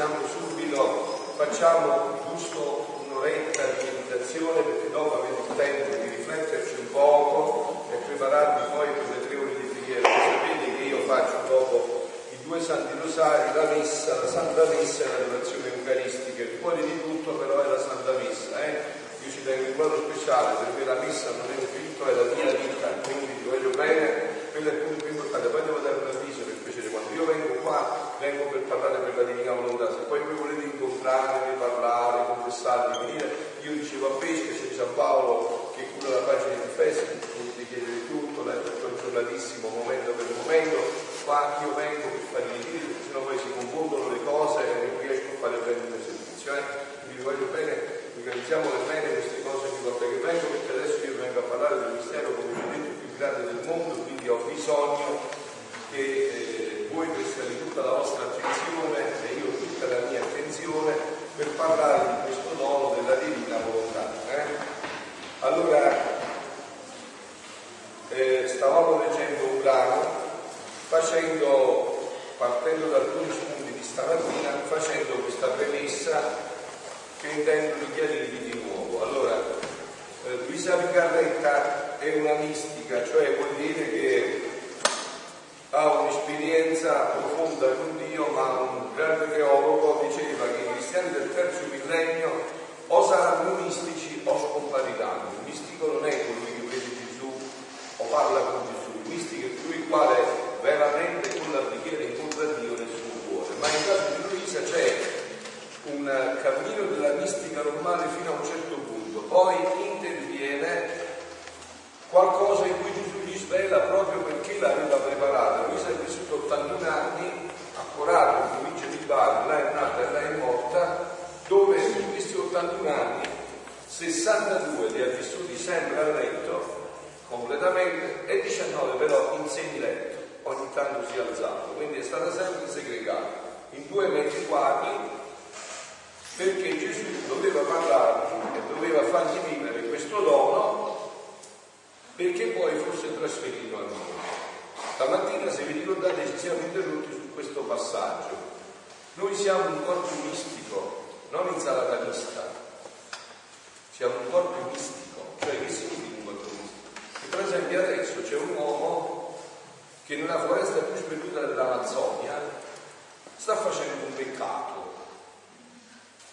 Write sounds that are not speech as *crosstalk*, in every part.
iniziamo subito, facciamo giusto un'oretta di meditazione perché dopo avete il tempo di rifletterci un poco e prepararvi poi per le tre ore di preghiera. Sapete che io faccio dopo i due santi rosari, la messa, la santa messa e la relazione eucaristica. Il cuore di tutto però è la santa messa. Eh? Io ci tengo un modo speciale perché la messa non è un rito, è la mia vita, quindi vi voglio bene, quello è il punto più importante. Poi devo dare un avviso per piacere, quando io vengo qua vengo per parlare per la divina volontà, se poi voi volete incontrarmi, parlare, confessarmi, venire, io dicevo a Pesca, c'è San Paolo che cura la pagina di Facebook, potete chiedere tutto, letto controlatissimo momento per momento, qua io vengo per fargli dire, perché sennò poi si confondono le cose e non riesco a fare bene il mio servizio. Eh? Vi voglio bene, organizziamole bene queste cose ogni volta che vengo, perché adesso io vengo a parlare del mistero, come ho più grande del mondo, quindi ho bisogno che eh, voi prestiate tutta la vostra attenzione e io tutta la mia attenzione per parlare di questo dono della divina volontà. Eh? Allora, eh, stavamo leggendo un brano, facendo, partendo da alcuni spunti di stamattina, facendo questa premessa che intendo richiarirvi di nuovo. Allora, eh, Luisa Vicarretta è una mistica, cioè vuol dire che ha un'esperienza profonda con Dio, ma un grande teologo diceva che i cristiani del terzo millennio o saranno mistici o scompariranno. Il mistico non è colui che vede Gesù o parla con Gesù, il mistico è colui il quale veramente con la preghiera incontra Dio nel suo cuore. Ma in caso di Luisa c'è un cammino della mistica normale fino a un certo punto, poi interviene qualcosa in cui Gesù svela proprio perché l'aveva preparata. Luisa ha vissuto 81 anni, a Corallo, in provincia di Bari, là è nata e là è morta, dove in questi 81 anni 62 li ha vissuti sempre a letto completamente e 19 però in semiletto, ogni tanto si è alzato, quindi è stata sempre segregata in due metri quadri perché Gesù doveva parlargli e doveva fargli vivere questo dono perché poi fosse trasferito a noi. Stamattina, se vi ricordate, ci siamo interrotti su questo passaggio. Noi siamo un corpo mistico, non insalata mista. Siamo un corpo mistico, cioè che significa un corpo mistico? Che per esempio adesso c'è un uomo che nella foresta più sperduta dell'Amazzonia sta facendo un peccato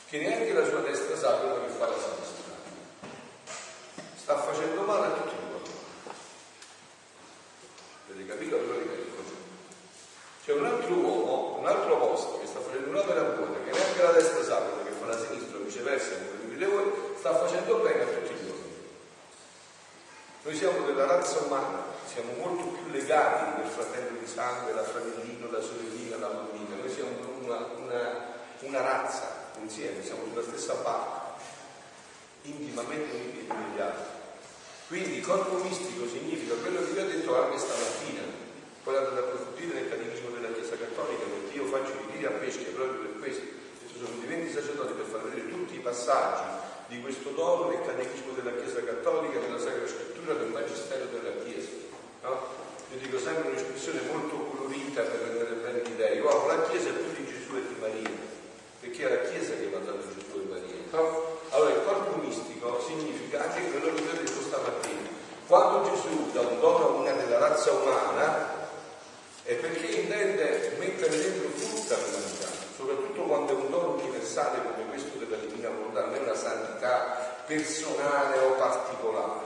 che neanche la sua destra sa quello che fa la sinistra. Sta facendo male a tutti. Avete capito? Allora ripeto. C'è un altro uomo, un altro posto che sta facendo un'opera buona, che neanche la destra sa quello che fa la sinistra, viceversa, come vedete voi, sta facendo bene a tutti gli uomini. Noi siamo della razza umana, siamo molto più legati del fratello di sangue, la fratellino, la sorellina, la mammina. Noi siamo una, una, una razza insieme, siamo sulla stessa barca, intimamente uniti con gli altri. Quindi corpo mistico significa quello che vi ho detto anche stamattina, poi andate ad approfondire nel catechismo della Chiesa Cattolica, perché io faccio ritiri a pesca proprio per questo, ci sono diventi sacerdoti per far vedere tutti i passaggi di questo dono nel catechismo della Chiesa Cattolica, nella Sacra Scrittura, del Magistero della Chiesa. No? Io dico sempre un'espressione molto colorita per rendere bene l'idea. Amo la Chiesa più di Gesù e di Maria, perché è la Chiesa che ha mandato Gesù e Maria. No? Allora il corpo mistico significa anche quello che vi ho detto. Quando Gesù dà un dono a una della razza umana è perché intende mettere dentro tutta l'umanità, soprattutto quando è un dono universale come questo della divina volontà, non è una santità personale o particolare.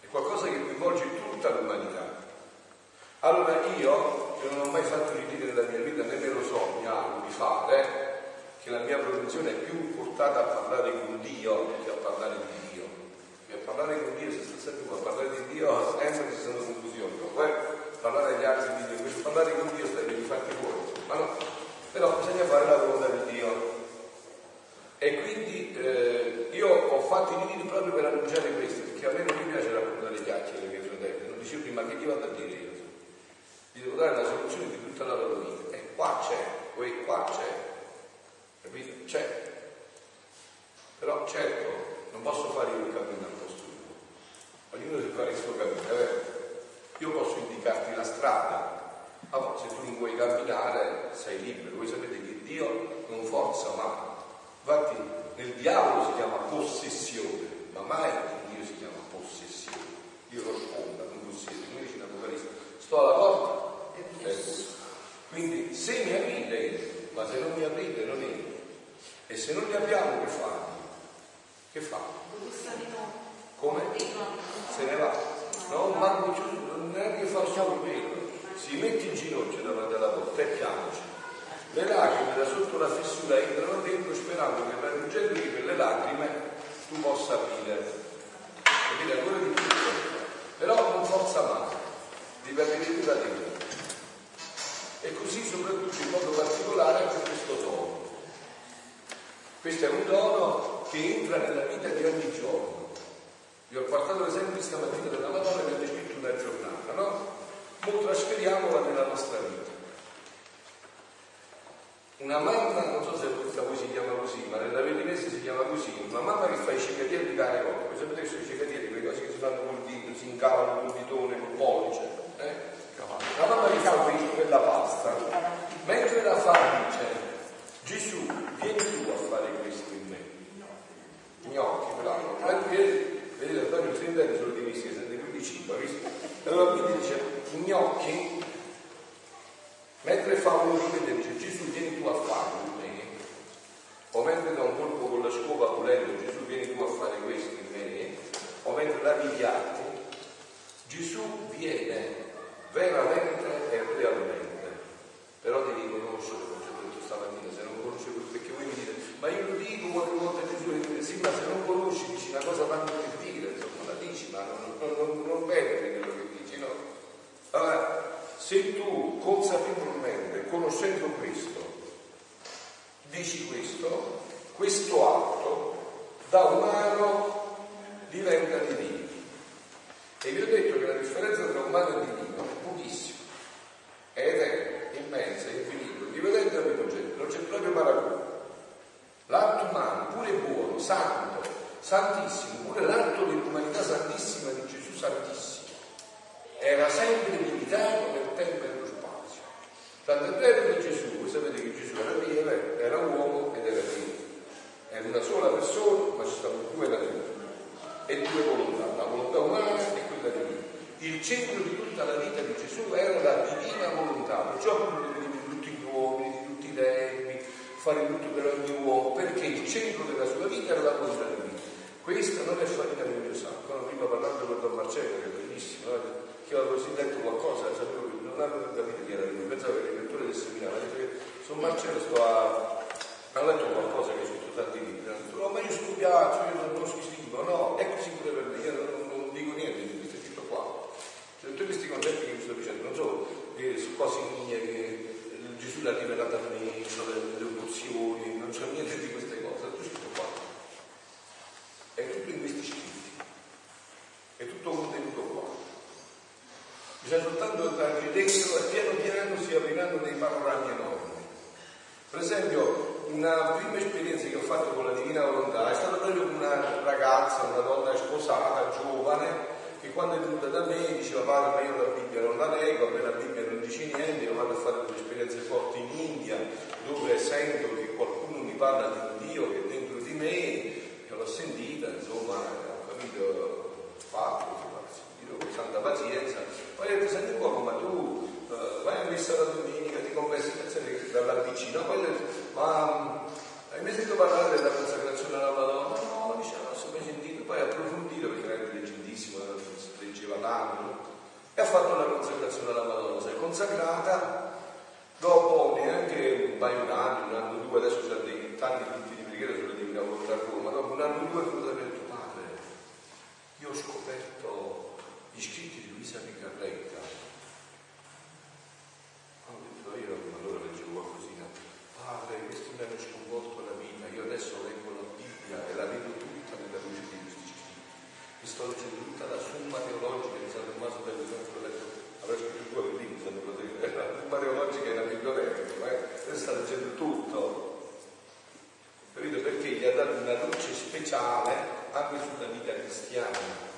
È qualcosa che coinvolge tutta l'umanità. Allora io, che non ho mai fatto ritiro nella mia vita, né me lo so, mi auguro di fare, che la mia propensione è più portata a parlare con Dio che a parlare di Dio. E parlare con Dio si sta sempre a parlare di Dio che ci siano confusioni. Poi parlare agli altri di Dio, questo parlare con Dio sta per i fatti fuori. Ma no, però bisogna fare la volontà di Dio. E quindi eh, io ho fatto i ritiri proprio per annunciare questo, perché a me non mi piace raccontare chiacchiere che fratelli, non dicevo prima che gli vado a dire io. Gli devo dare la soluzione di tutta la loro vita. E qua c'è, poi qua c'è, Capito? C'è. Però certo, non posso fare io il cammino al posto tuo. Ognuno deve fare il suo cammino, è vero? Io posso indicarti la strada, ma non vuoi camminare, sei libero. Voi sapete che Dio non forza mai. Infatti nel diavolo si chiama possessione, ma mai Dio si chiama possessione. Dio lo sponda, non possiede. Come dice l'Apocalisse, sto alla porta e ecco. Quindi se mi aprite, ma se non mi aprite non entro. E se non li abbiamo che fare? Che fa? Come? Se ne va. No, manco più, non è che fa solo quello. Si mette in ginocchio davanti alla porta e piange le lacrime da sotto la fessura entrano dentro sperando che raggiungendo di quelle lacrime tu possa aprire. Capite ancora di più? Però non forza mai, avere più da dentro. E così soprattutto in modo particolare anche questo dono. Questo è un dono che entra nella vita di ogni giorno. Vi ho portato l'esempio stamattina della Madonna che ha descritto una giornata, no? Mo trasferiamola nella nostra vita. Una mamma, non so se questa voi si chiama così, ma nella vellinese si chiama così, una mamma che fa i cicatieri di cane coppa, voi sapete che sono i cicatieri, quelle cose che si fanno col dito, si incavano col ditone, col pollice, eh? La mamma che fa quella pasta, mentre la fa dice, Gesù, vieni tu a fare questo in me. Gnocchi, bravo. Vedete, Antonio il Trinità solo di mischia, sente più di cibo, visto? Allora quindi dice, gnocchi Mentre fa uno dice Gesù vieni tu a farlo in me, o mentre da un colpo con la scopa pulendo Gesù vieni tu a fare questo in me, o mentre lavi i piatti, Gesù viene veramente e realmente. Però devi detto stamattina, se non conosci perché voi mi dite, ma io lo dico qualche volta Gesù e dite sì, ma se non conosci dici una cosa tanto per dire, insomma la dici, ma non, non, non, non vedi quello che dici, no? Allora, se tu consapevolmente, conoscendo questo, dici questo, questo atto da umano diventa divino. E vi ho detto che la differenza tra umano e divino è pochissima, è eterna, immensa, infinita, dividente da primogenitura, non c'è proprio paragone. L'atto umano, pure buono, santo, santissimo, pure l'atto dell'umanità santissima di Gesù Santissimo era sempre limitato nel tempo e nello spazio. Tanto è vero che Gesù, voi sapete che Gesù era lieve, era uomo ed era Dio. Era una sola persona, ma ci stavano due nature e due volontà, la volontà umana e quella divina. Il centro di tutta la vita di Gesù era la divina volontà, perciò quello di tutti gli uomini, di tutti i tempi, fare tutto per ogni uomo, perché il centro della sua vita era la volontà divina. Questa non è farina di mio sacco, prima parlando con Don Marcello, che è bellissimo, no? Che avevo letto qualcosa, sapevo che non avevo capito chi era lui, pensavo che il lettore del seminario, ha detto che sono Marcello sto a... ha letto qualcosa che ho scritto tanti libri, ha detto no ma io studiato, io non, scrivo, no, è così pure per me, io non, non dico niente di questo scritto qua. Cioè, tutti questi concetti che vi sto dicendo, non so su cose mie, che Gesù l'ha rivelata all'inizio, le, le emozioni, non c'è niente di queste cose, tutto qua. È tutto in questi scritti, è tutto contenuto. Bisogna soltanto entrarci dentro e piano piano si apriranno dei panorami enormi. Per esempio, una prima esperienza che ho fatto con la Divina Volontà è stata proprio una ragazza, una donna sposata, giovane, che quando è venuta da me diceva padre ma io la Bibbia non la leggo, a me la Bibbia non dice niente, io vado a fare delle esperienze forti in India dove sento che qualcuno mi parla di un Dio che è dentro di me, io l'ho sentita, insomma, ho capito, fatto, poi ha detto, senti un po', ma tu uh, vai a messa la domenica, ti conversi dalla vicina, poi ha detto, ma hai mai sentito parlare della consacrazione alla Madonna? No, dice, non ho mai sentito, poi ha approfondito perché era leggendissimo, leggeva tanto, e ha fatto la consacrazione alla Madonna, si è consacrata. Dopo neanche un paio d'anni, un anno due, adesso c'è dei tanti punti di preghiera sulla Divina Volontà a Roma, dopo un anno due è venuta e ha padre, io ho scoperto gli scritti di Luisa Picarretta. Ho detto io, allora leggevo qualcosina, padre, questi mi hanno sconvolto la vita, io adesso leggo la Bibbia e la vedo tutta nella luce di questi scritti. Mi sto leggendo tutta la summa teologica di San Tommaso del Santo letto, avrei scritto due libri, *laughs* la summa teologica la biblioteca, ma eh? sta leggendo tutto. Capito? Perché gli ha dato una luce speciale anche sulla vita cristiana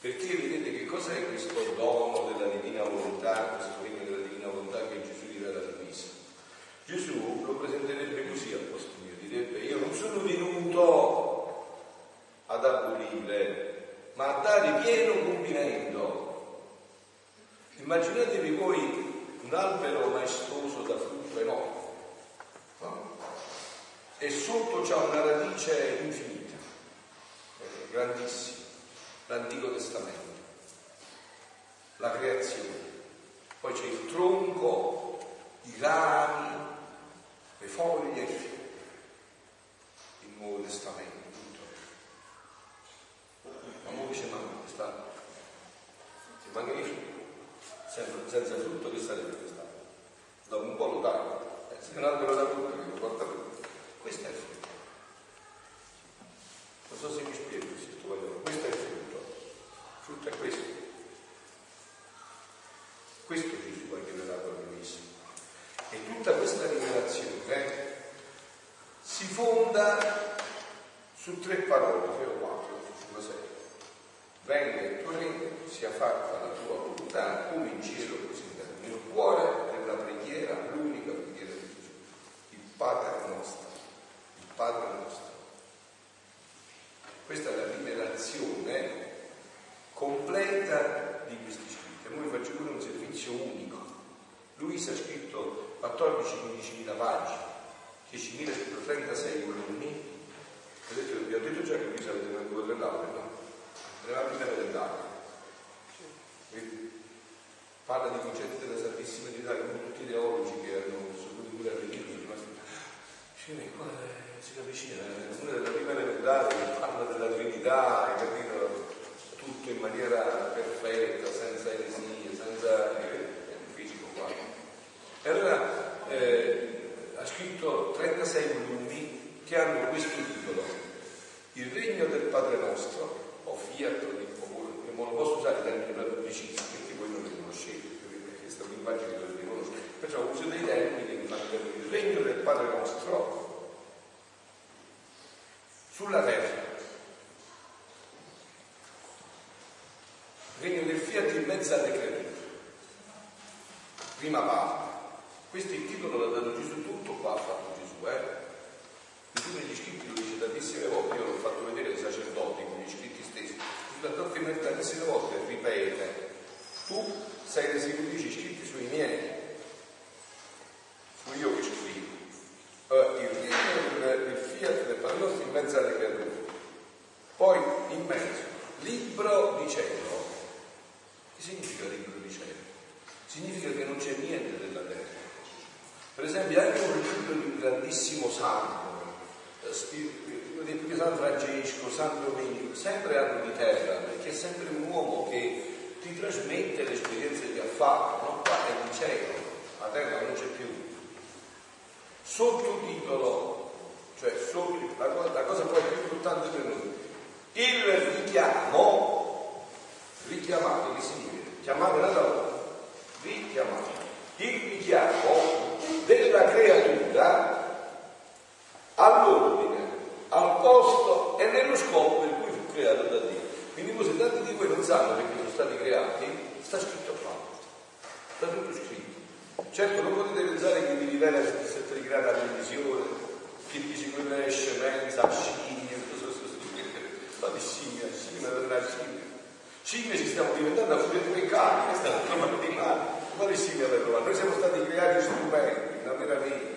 perché vedete che cos'è questo dono della divina volontà, questo regno della divina volontà che Gesù gli aveva trasmesso? Gesù lo presenterebbe così al posto mio, direbbe io non sono venuto ad abolire, ma a dare pieno compimento. Immaginatevi voi un albero maestoso da frutto enorme no? e sotto c'è una radice infinita, eh, grandissima l'Antico Testamento, la creazione. Poi c'è il tronco, i rami, le foglie il fiore, il Nuovo Testamento, tutto. Ma ora dice, ma sta, se manca di frutto, senza, frutto che sarebbe quest'anno? Dopo un po' lo taglio, eh, un albero da frutto che lo porta frutto. C'è niente della terra. Per esempio anche un libro di un grandissimo santo, eh, San Francesco, San Domenico, sempre hanno di terra, perché è sempre un uomo che ti trasmette le esperienze che ha fatto, no? Qua è di cielo, la terra non c'è più sottotitolo, cioè sotto, la, cosa, la cosa poi più importante per noi, il richiamo, richiamare che significa? Chiamare la richiamare, il richiamo della creatura all'ordine, al posto e nello scopo per cui fu creato da Dio. Quindi se tanti di voi non sanno perché sono stati creati, sta scritto qua, sta tutto scritto. Certo non potete pensare che vi rivela se siete ricreata la televisione, che dice quella è scemenza, scimmia, ma di scimmia, scimmia scimmia. Scimmia ci stiamo diventando a furia di peccati, questa è una trama di male. Quale scimmia per? Noi siamo stati creati strumenti, una meraviglia.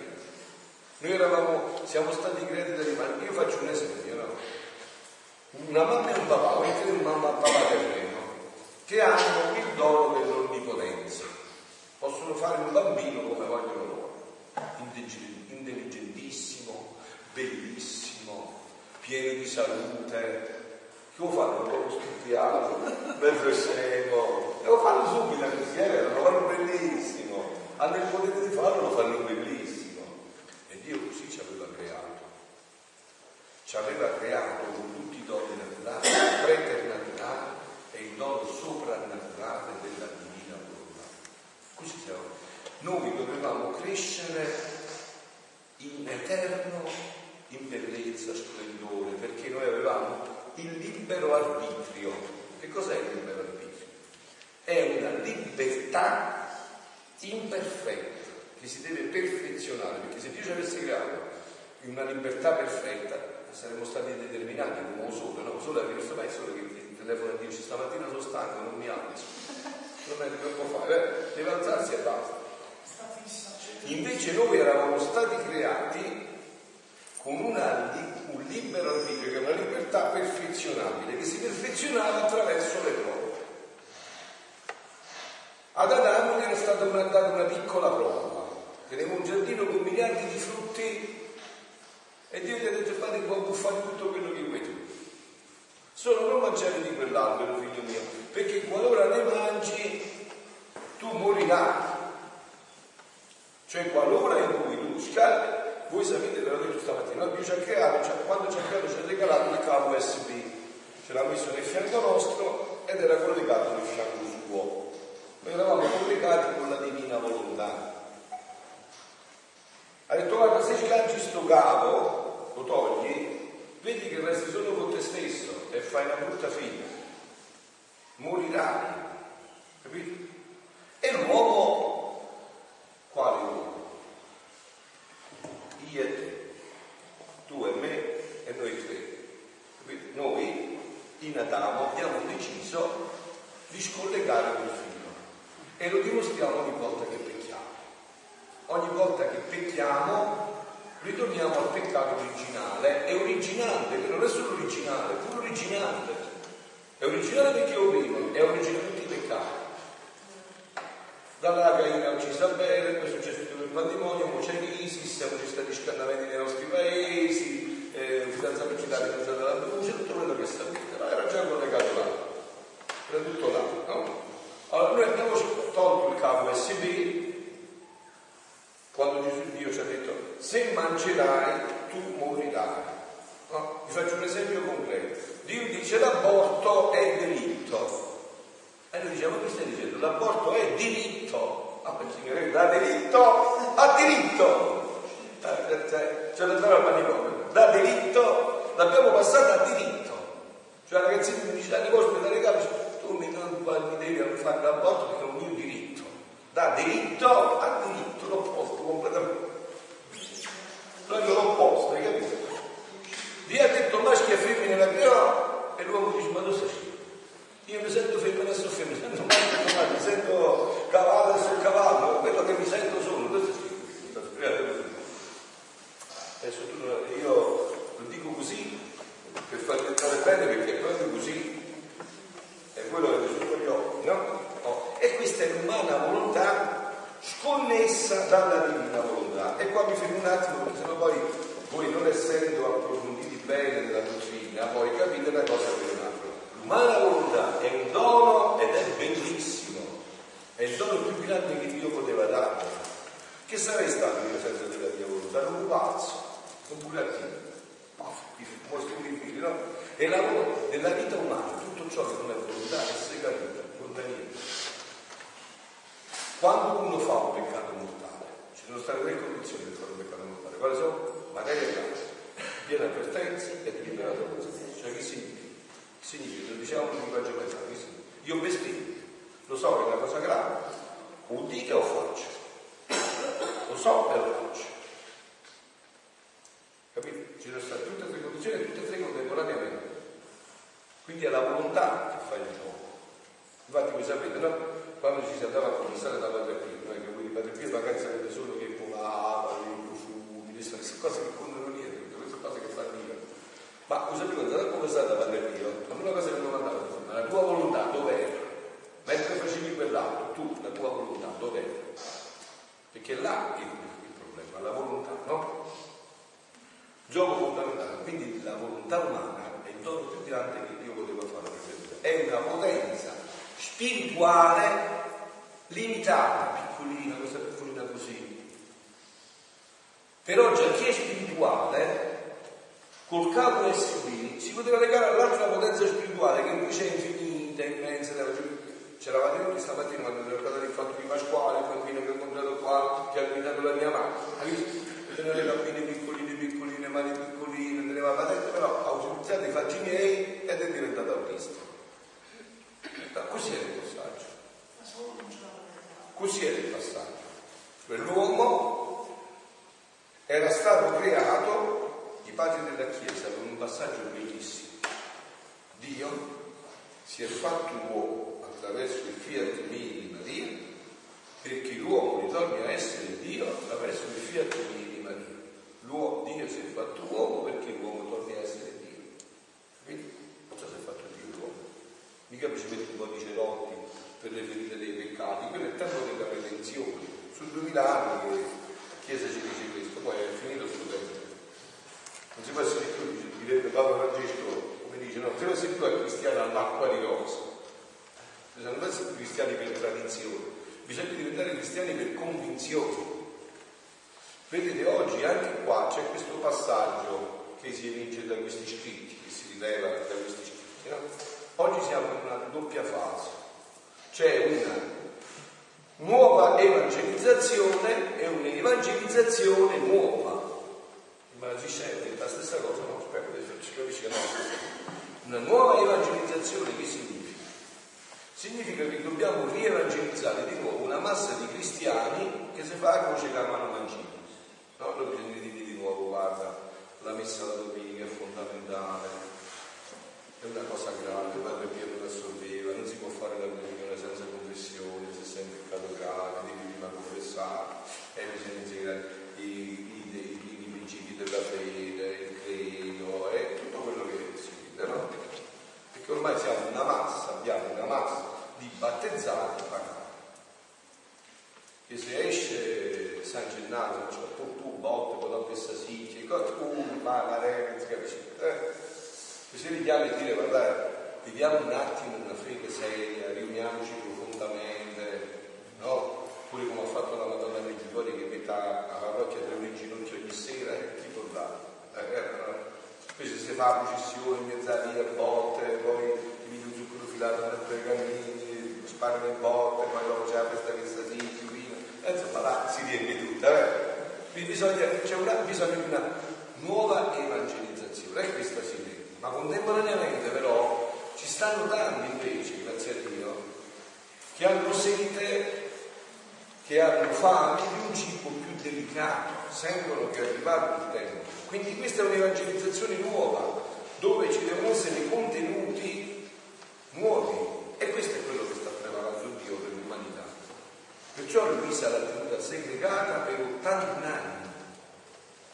Noi eravamo, siamo stati creati da rimani. Io faccio un esempio, no? Una mamma e un papà, mentre un mamma e un papà terreno, che hanno il dono dell'onnipotenza possono fare un bambino come vogliono loro, intelligentissimo, bellissimo, pieno di salute, che lo fanno un po' stupiato, mezzo scemo, e lo fanno subito così, eh, lo fanno bellissimo, hanno il potere di farlo, lo fanno bellissimo. E Dio così ci aveva creato, ci aveva creato con tutti i doni naturali, preternaturali e il dono soprannaturale della divina volontà. Così siamo. Noi dovevamo crescere in eterno, in bellezza, splendore, perché noi avevamo il libero arbitrio. Che cos'è il libero arbitrio? È una libertà imperfetta che si deve perfezionare, perché se Dio ci avesse creato in una libertà perfetta saremmo stati determinati come un sole, no? Sole è questo sole che ti telefona e dice stamattina sono stanco, non mi alzo. Non è che può fare, eh? deve alzarsi e basta. Invece noi eravamo stati creati con una, un libero arbitrio, che è una libertà perfezionabile, che si perfezionava attraverso le prove. Ad Adamo gli era stata una, data una piccola prova, teneva un giardino con miliardi di frutti e Dio gli ha detto fate può fare tutto quello che vuoi tu. Solo non mangiare di quell'albero, figlio mio, perché qualora ne mangi tu morirai. Cioè qualora in cui tu scali, voi sapete, ve l'ho detto stamattina, Dio ci ha creato, cioè, quando ci ha creato ci ha regalato il cavo USB, ce l'ha messo nel fianco nostro ed era collegato nel fianco suo. Noi eravamo collegati con la divina volontà. Ha detto guarda se sganci sto cavo, lo togli, vedi che resti solo con te stesso e fai una brutta fine. Morirai. Capito? E l'uomo, quale uomo? E te, tu e me e noi tre. Capito? Noi in Adamo abbiamo deciso di scollegare quel filo e lo dimostriamo ogni volta che pecchiamo. Ogni volta che pecchiamo ritorniamo al peccato originale, è originante, che non è solo originale, è pure originante. È originale perché è orribile, è originale peccati. Dalla Caina uccisa bene, poi è successo tutto il matrimonio, poi c'è l'ISIS, siamo ci stati scannamenti nei nostri paesi, eh, fidanzamenti da fidanzata dalla Brucia, tutto quello che sapete, ma era già collegato là, era tutto là, no? Allora noi abbiamo tolto il cavo USB quando Gesù Dio ci ha detto se mangerai tu morirai. No? Vi faccio un esempio concreto. Dio dice l'aborto è diritto. E noi diciamo che stai dicendo? L'aborto è diritto. Ah, il Signore da diritto a diritto. Eh, cioè, ce la trovo al manicomio. Da diritto l'abbiamo passata a diritto. Cioè la ragazzina mi dice, arrivo ospedale capo, tu mi, mi devi fare l'aborto perché è un mio diritto. Da diritto a diritto, l'opposto completamente. Noi l'opposto, hai capito? Dio ha detto maschio e femmina la creò e l'uomo dice ma dove sei? Io mi sento femmina e sono femmina, sento maschio mi sento cavallo sono cavallo, quello che mi sento sono, dove sei? Adesso tu, io lo dico così per farti entrare bene perché è proprio così è quello che è sotto gli occhi, no? no? E questa è l'umana volontà sconnessa dalla divina volontà. E qua mi fermo un attimo perché sennò poi voi non essendo approfonditi bene nella dottrina, poi capite una cosa per un'altra. L'umana volontà è un dono ed è bellissimo, è il dono più grande che Dio poteva dare. Che sarei stato io senza della mia volontà? Un pazzo, un burattino. Mostri di figli, no? E la, nella vita umana tutto ciò che non è volontà è segreto, conta niente. Quando uno fa un peccato mortale, ci sono state tre condizioni per fare un peccato mortale. Quali sono? Materia grave, piena avvertenza e liberato Cioè che significa? Significa, lo diciamo in linguaggio pensato, io bestemmio, lo so che è una cosa grave, dica o faccio. Lo so e lo faccio. Capito? Ci sono state tutte e tre condizioni tutte e tre contemporaneamente. Quindi è la volontà che fa il gioco. Infatti voi sapete, no? Quando ci si andava a confessare da Padre Pio, noi che quelli di Padre Pio vacanza avete solo che volava, i profumi, queste cose che contano niente, queste cose che fanno io. Ma voi sapete, andate a confessare da Padre Pio, la prima cosa che mi domandavo, ma la tua volontà dov'era? Mentre facevi quell'atto, tu, la tua volontà dov'era? Perché là è il problema, la volontà, no? Gioco fondamentale, quindi la volontà umana è il dono più grande che Dio poteva fare per questo. È una potenza spirituale limitata, piccolina, questa piccolina così. Però già chi è spirituale, col capo USB, si poteva legare all'altra potenza spirituale che invece è infinita, immensa. C'eravate tutti stamattina quando ho raccontato il fatto di Pasquale, il bambino che ho incontrato qua, che ha guidato la mia mano. Hai visto? Tenere le bambine piccoline, piccoline, mani piccoline, teneva patente, però ha utilizzato i fatti miei ed è diventato autista. Ma così era il passaggio. Così era il passaggio. Cioè, l'uomo era stato creato, i padri della Chiesa, con un passaggio bellissimo. Dio si è fatto uomo attraverso il fiat di Maria perché l'uomo ritorni a essere Dio attraverso il fiat di Maria. L'uomo, Dio si è fatto uomo perché l'uomo torni a essere Dio. Quindi, cosa si è fatto Dio l'uomo? Mica ci mette un po' di cerotti per le ferite dei peccati, quello è il tempo della redenzione. Su duemila anni che la Chiesa ci dice questo, poi è finito il suo tempo. Non si può essere più, direbbe Papa Francesco, come dice, no, non si può essere a cristiano all'acqua di rosa. Bisogna non essere cristiani per tradizione, bisogna diventare cristiani per convinzione. Vedete, oggi anche qua c'è questo passaggio che si evince da questi scritti, che si rileva da questi scritti. No? Oggi siamo in una doppia fase. C'è una nuova evangelizzazione e un'evangelizzazione nuova. Ma si sente la stessa cosa, no? Spero che si capisca no. Una nuova evangelizzazione che significa? Significa che dobbiamo rievangelizzare di nuovo una massa di cristiani che si fa a croce la mano mancina. No? Noi bisogna dire di nuovo, guarda, la messa la domenica è fondamentale, è una cosa grave, Padre Pietro la sorveva, non si può fare la comunione senza confessione, se sei in peccato grave, devi prima confessare, e bisogna insegnare i, i, i, i, principi della fede, il credo, e tutto quello che si dice, no? Ormai siamo una massa, abbiamo una massa di battezzati pagani. Che se esce San Gennaro, cioè tu, botte, con la pessa siccia, uno, va, la si capisce. Eh? Così richiama e dire, guardate, viviamo un attimo una fede seria, riuniamoci profondamente, no? Pure come ha fatto la Madonna Medjugorje che mette a parrocchia tre in ginocchio ogni sera, e chi dare? Eh, eh, se si fa processione in mezzo a via, botte, poi i vino zucchero filato nel pergamini, sparano in botte, poi dopo c'è la festa che sta zitto, vino, e insomma là si riempie tutta, eh? Quindi bisogna, c'è una, bisogno di una nuova evangelizzazione, e questa si vede. Ma contemporaneamente però ci stanno tanti invece, grazie a Dio, che hanno sete, che hanno fame di un cibo più delicato, sentono che è arrivato il tempo. Quindi questa è un'evangelizzazione nuova, dove ci devono essere contenuti nuovi. E questo è quello che sta preparando Dio per l'umanità. Perciò Luisa l'ha tenuta segregata per 80 anni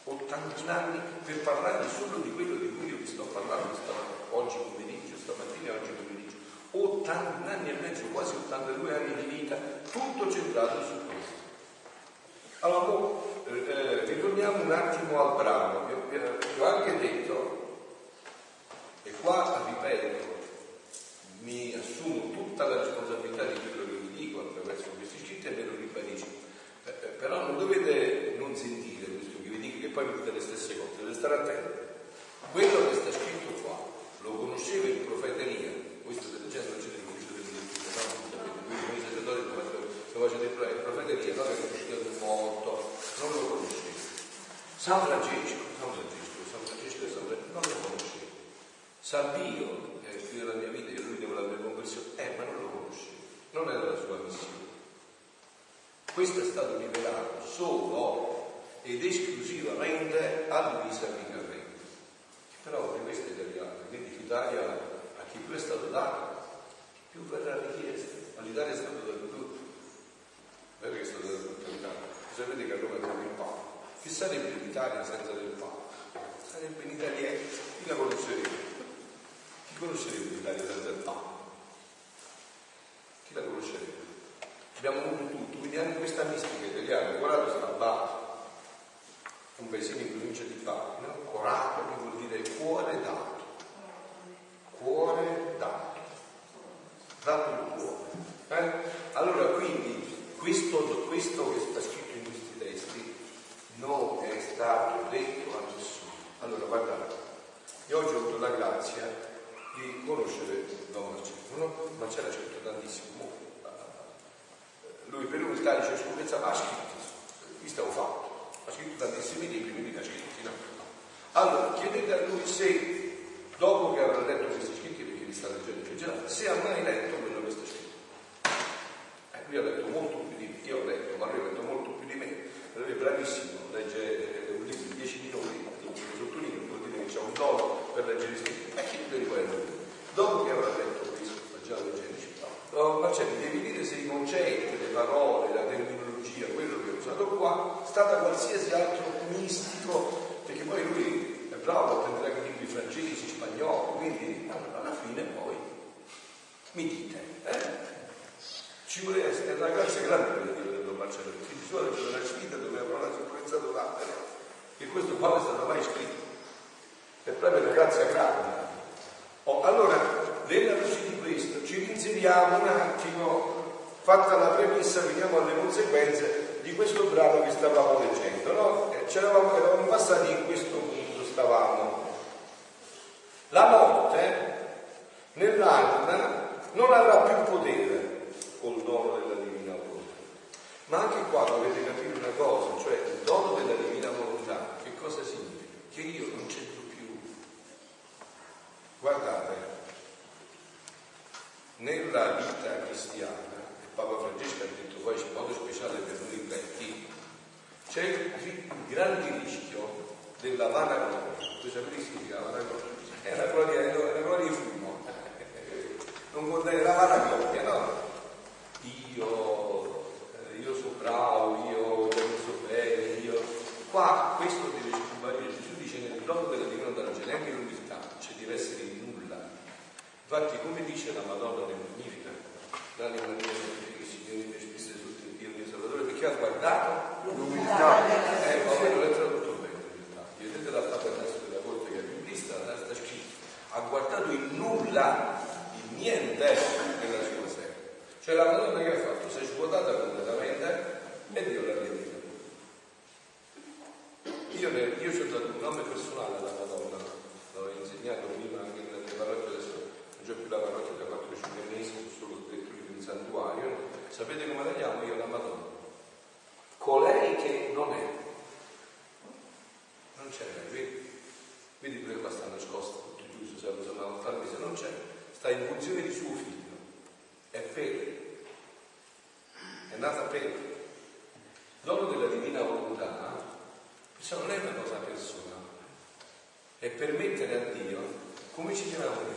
80 anni per parlare solo di quello di cui io vi sto parlando oggi pomeriggio, stamattina e oggi pomeriggio. 80 anni e mezzo, quasi 82 anni di vita, tutto centrato su questo. Allora, eh, eh, ritorniamo un attimo al brano, vi ho, vi ho anche detto, e qua ripeto, mi assumo tutta la responsabilità di quello che vi dico attraverso questi scritti e ve lo ribadisco. Eh, eh, però non dovete non sentire questo che poi dite le stesse cose, deve stare attento. Quello che sta scritto qua, lo conosceva il profeta Elia, questo leggendo non c'è nel comicio delle letture, no? Quindi voi sacerdoti lo facete il profeta Elia, è che uscito un morto, non lo conosceva. San Francesco, San Francesco, San Francesco San Francesco, non lo conosceva. San Pio, che è il figlio della mia vita, che lui deve la mia conversione, eh, ma non lo conosceva, non era la sua missione. Questo è stato rivelato solo ed esclusivamente a Luisa Picarretta. Però di queste italiane, quindi l'Italia a chi più è stato dato, più verrà l'Italia è stato dato tutto. Vero che è stato dato tutto. Sapete che a Roma abbiamo il pane. Che sarebbe l'Italia senza del pane? Sarebbe un'Italia. Chi la conoscerebbe? Chi conoscerebbe l'Italia senza il pane? Chi la conoscerebbe? Abbiamo avuto tutto, quindi anche questa mistica italiana, guardate sta base un paesino in provincia di Bari, no? Corato che vuol dire cuore dato, cuore dato, dato il cuore. Eh? Allora quindi questo, questo che sta scritto in questi testi non è stato detto a nessuno. Allora guardate, io oggi ho avuto la grazia di conoscere Don Marcello, no? Marcello ha scritto tantissimo, lui per lui il calice su pensa ha scritto, qui stavo fatto ha scritto tantissimi libri, quindi ne ha scritti no. Allora, chiedete a lui se, dopo che avrà letto questi scritti, perché li sta leggendo in generale, se ha mai letto quello che sta scritto. Eh, lui ha letto molto io ho letto, ma ha letto molto più di me, lui è bravissimo, legge eh, un libro di 10 minuti, lo sottolineo, vuol dire che c'è un dono per leggere i scritti, ma chi deve quello? Dopo che avrà letto questo, sta già leggendo, oh, Marcelli, devi dire se i concetti, le parole, la terminologia, quello che ho usato qua, sta da qualsiasi altro mistico, perché poi lui è bravo a prendere anche libri francesi, spagnoli, quindi alla fine poi mi dite, eh? Ci voleva essere una classe grande per dire del Don Marcello, perché ci sono una sfida dove avrò la sicurezza dell'appare, e questo qua non è stato mai scritto. È proprio una grazia grande. Oh, allora, nella luce di questo, ci rinseriamo un attimo, fatta la premessa, veniamo alle conseguenze di questo brano che stavamo leggendo, no? Eh, c'eravamo, eravamo passati in questo punto, stavamo. La morte nell'anima non avrà più potere col dono della divina volontà. Ma anche qua dovete capire una cosa, cioè il dono della divina volontà, che cosa significa? Che io non c'entro più. Guardate, nella vita cristiana, e Papa Francesco ha detto poi in modo speciale per noi vecchi, c'è il, grande rischio della vanagoria. Voi sapete che significa vanagoria? permettere a Dio, come ci chiamiamo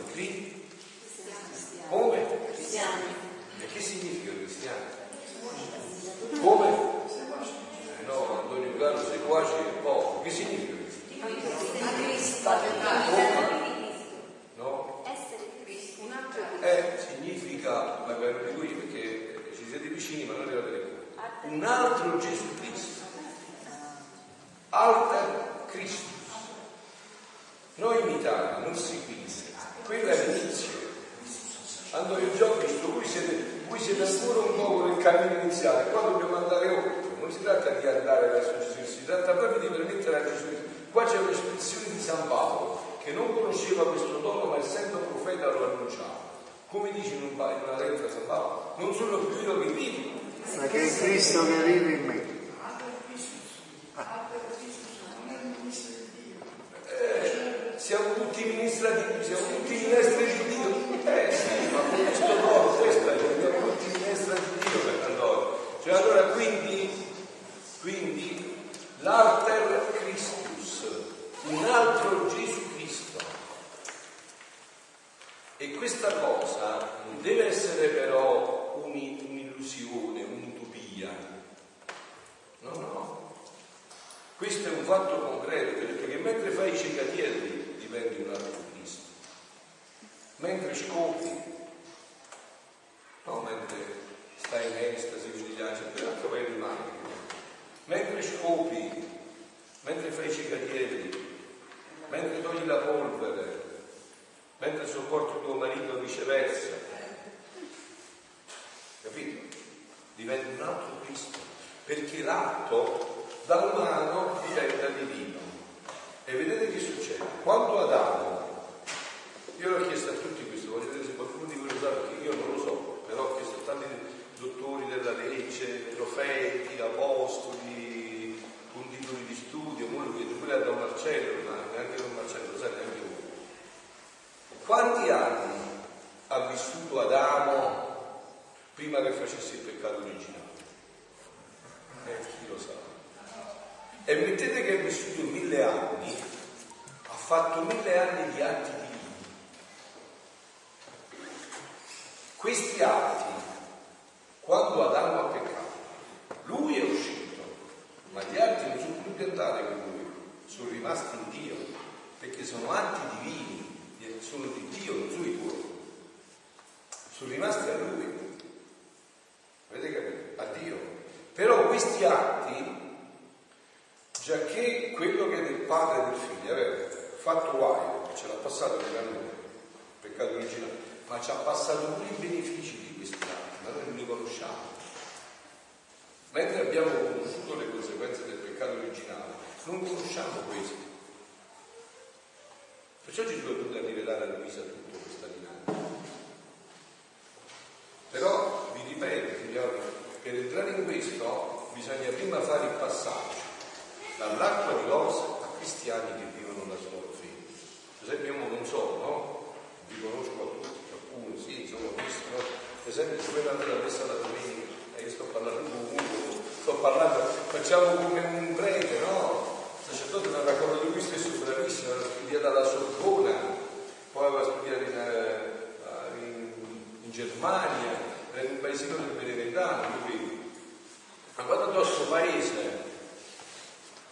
andò in già visto, voi siete, voi siete ancora un po' nel cammino iniziale, qua dobbiamo andare oltre, non si tratta di andare verso Gesù, si tratta proprio di permettere a Gesù. Qua c'è un'espressione di San Paolo, che non conosceva questo dono, ma essendo profeta lo annunciava. Come dice in, un, in una lettera San Paolo, non sono più io che vivo, ma che è Cristo che vive in me. Rimasti in Dio, perché sono atti divini, sono di Dio, non sono i tuoi. Sono rimasti a lui. Avete capito? A Dio. Però questi atti, già che quello che è del padre e del figlio aveva fatto guaio, ce l'ha passato per noi, peccato originale, ma ci ha passato pure i benefici di questi atti, ma noi non li conosciamo. Mentre abbiamo conosciuto le conseguenze del peccato originale, non conosciamo questo. Perciò ci sono dovuto rivelare a Luisa tutto questa dinamica. Però, vi ripeto, signori, per entrare in questo bisogna prima fare il passaggio dall'acqua di rosa a cristiani che vivono la sua fede. Per esempio, io non so, no? Vi conosco a tutti, alcuni, sì, insomma, visto, no? Per esempio, se voi andate a messa la domenica, e io sto parlando con uno, sto parlando, facciamo come un prete, no? Sacerdote mi ha raccontato lui stesso bravissimo, aveva studiato alla Sorbona, poi aveva studiato in, eh, in, in Germania, era in un paesino del Beneventano, lui. Ma quando andò a suo paese,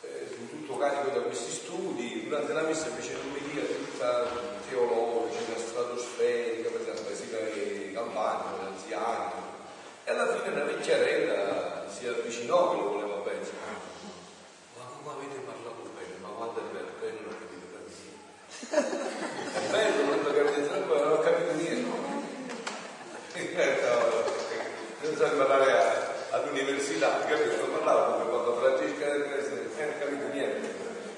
eh, tutto carico da questi studi, durante la messa fece un'omelia tutta teologica, stratosferica, per esempio, paesino di campagna, anziani, e alla fine una vecchiarella si avvicinò che lo voleva bene. Ma come avete parlato quanto è bello? Bene non ho capito niente. È bello quando capite troppo, non ho capito niente. Non so parlare a, all'università, capito? Non parlavo come quando Francesca non ho capito niente.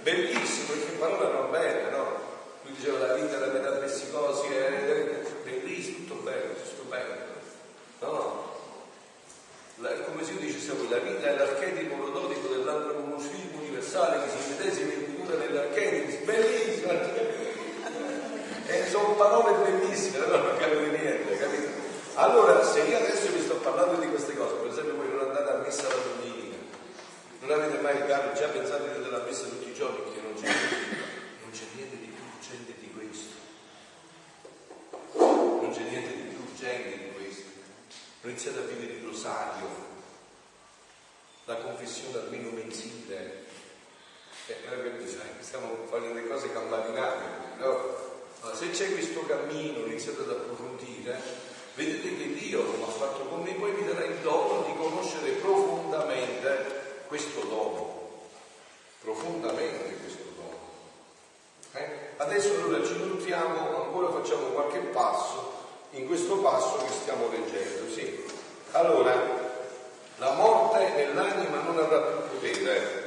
Bellissimo, perché parlano bene, no? Lui diceva la vita, la metapsicosi, è bellissimo, tutto bello, tutto bello. No? La, come si dice sempre, la vita è l'archetipo prototipo dell'antropomorfismo universale che si medesima in figura dell'archetipo, bellissimo! E sono parole bellissime, non ho capito niente, capito? Allora, se io adesso vi sto parlando di queste cose, per esempio voi non andate a messa la domenica, non avete mai già pensato di andare a messa tutti i giorni che non c'è niente, non c'è niente di più urgente di questo. Non c'è niente di più urgente di questo. Non iniziate a vivere il rosario, la confessione almeno mensile. Eh, stiamo facendo delle cose camparinate, no? Ma se c'è questo cammino, iniziate ad approfondire, vedete che Dio lo ha fatto con me, poi vi darà il dono di conoscere profondamente questo dono. Profondamente questo dono. Eh? Adesso allora ci nutriamo, ancora facciamo qualche passo in questo passo che stiamo leggendo. Sì. Allora, la morte nell'anima non avrà più potere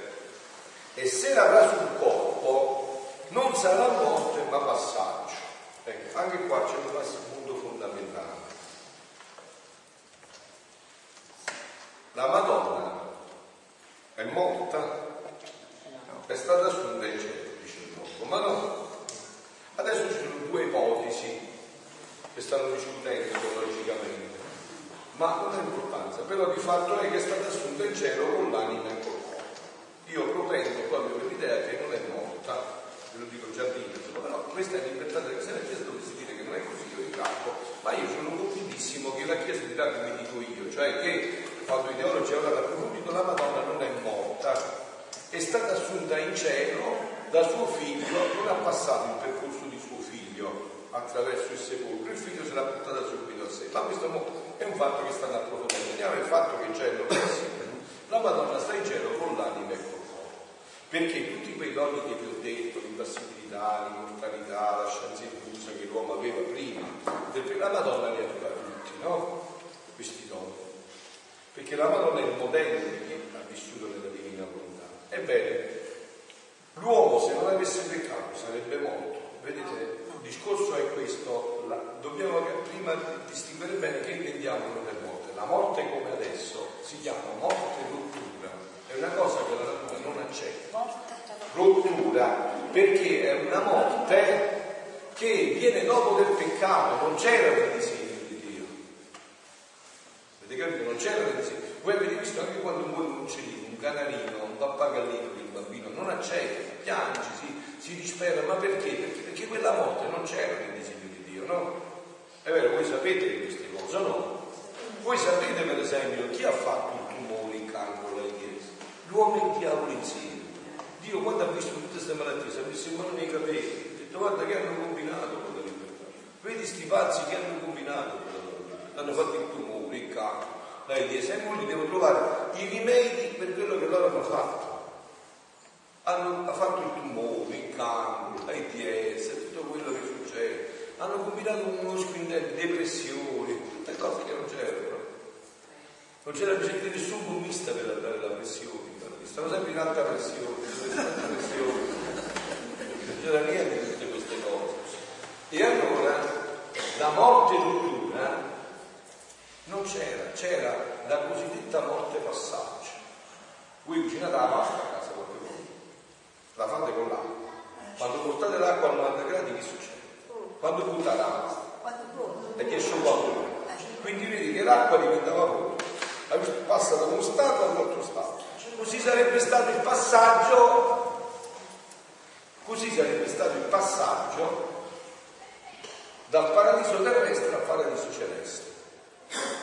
e se l'avrà sul corpo non sarà morte ma passaggio. Ecco, anche qua c'è un punto fondamentale. La Madonna è morta, è stata assunta in cielo, dice il corpo, ma no. Adesso ci sono due ipotesi che stanno discutendo teologicamente, ma non ha importanza, però di fatto è che è stata assunta in cielo con l'anima e corpo. Io propendo proprio l'idea che non è morta, ve lo dico già prima, però questa è l'interpretazione, se la Chiesa dovesse dire che non è così, io ringrago, ma io sono convintissimo che la Chiesa dirà come dico io, cioè che quando i teologi hanno approfondito la Madonna non è morta, è stata assunta in cielo da suo figlio, non ha passato il percorso di suo figlio attraverso il sepolcro, il figlio se l'ha portata subito a sé, ma questo è un fatto che stanno approfondendo, vediamo il fatto che in cielo la Madonna sta in cielo con l'anima e corpo, perché tutti quei doni che vi ho detto, l'impassibilità, l'immortalità, la scienza infusa che l'uomo aveva prima, la Madonna li ha tutti, no? Questi doni perché la Madonna è il modello di chi ha vissuto nella divina volontà. Ebbene, l'uomo se non avesse peccato sarebbe morto. Vedete, il discorso è questo, la, dobbiamo prima distinguere bene che intendiamo per morte. La morte come adesso si chiama morte rottura, è una cosa che la non accetta. Rottura, perché è una morte che viene dopo del peccato, non c'era nel disegno Avete capito? Non c'era nel disegno. Voi avete visto anche quando muore un uccellino, un canarino, un pappagallino che il bambino non accetta, piange, si, si dispera, ma perché? perché? Perché quella morte non c'era nel disegno di Dio, no? È vero, voi sapete queste cose, no? Voi sapete per esempio chi ha fatto il tumore, il cancro, la chiesa? L'uomo il diavolo insieme. Dio quando ha visto tutte queste malattie si è messo in mano nei capelli, ha detto guarda che hanno combinato con la libertà. Vedi sti pazzi che hanno combinato con la libertà. Hanno fatto il tumore, il cancro, l'AIDS e molti devono trovare i rimedi per quello che loro hanno fatto. Hanno fatto il tumore, il cancro, l'AIDS, tutto quello che succede. Hanno combinato uno squindello, depressioni, tutte cose che non c'erano. Non c'era bisogno di nessun bummista per andare la pressione stanno sempre in alta pressione, pressione. *laughs* non c'era niente di tutte queste cose. E allora la morte futura non c'era, c'era la cosiddetta morte passaggio. Voi cucinate la pasta a casa qualche volta, la fate con l'acqua. Quando portate l'acqua a 90 gradi che succede? Quando buttate la pasta? Perché un vapore. Quindi vedi che l'acqua diventa vapore. Passa da uno stato all'altro stato così sarebbe stato il passaggio, così sarebbe stato il passaggio dal paradiso terrestre al paradiso celeste.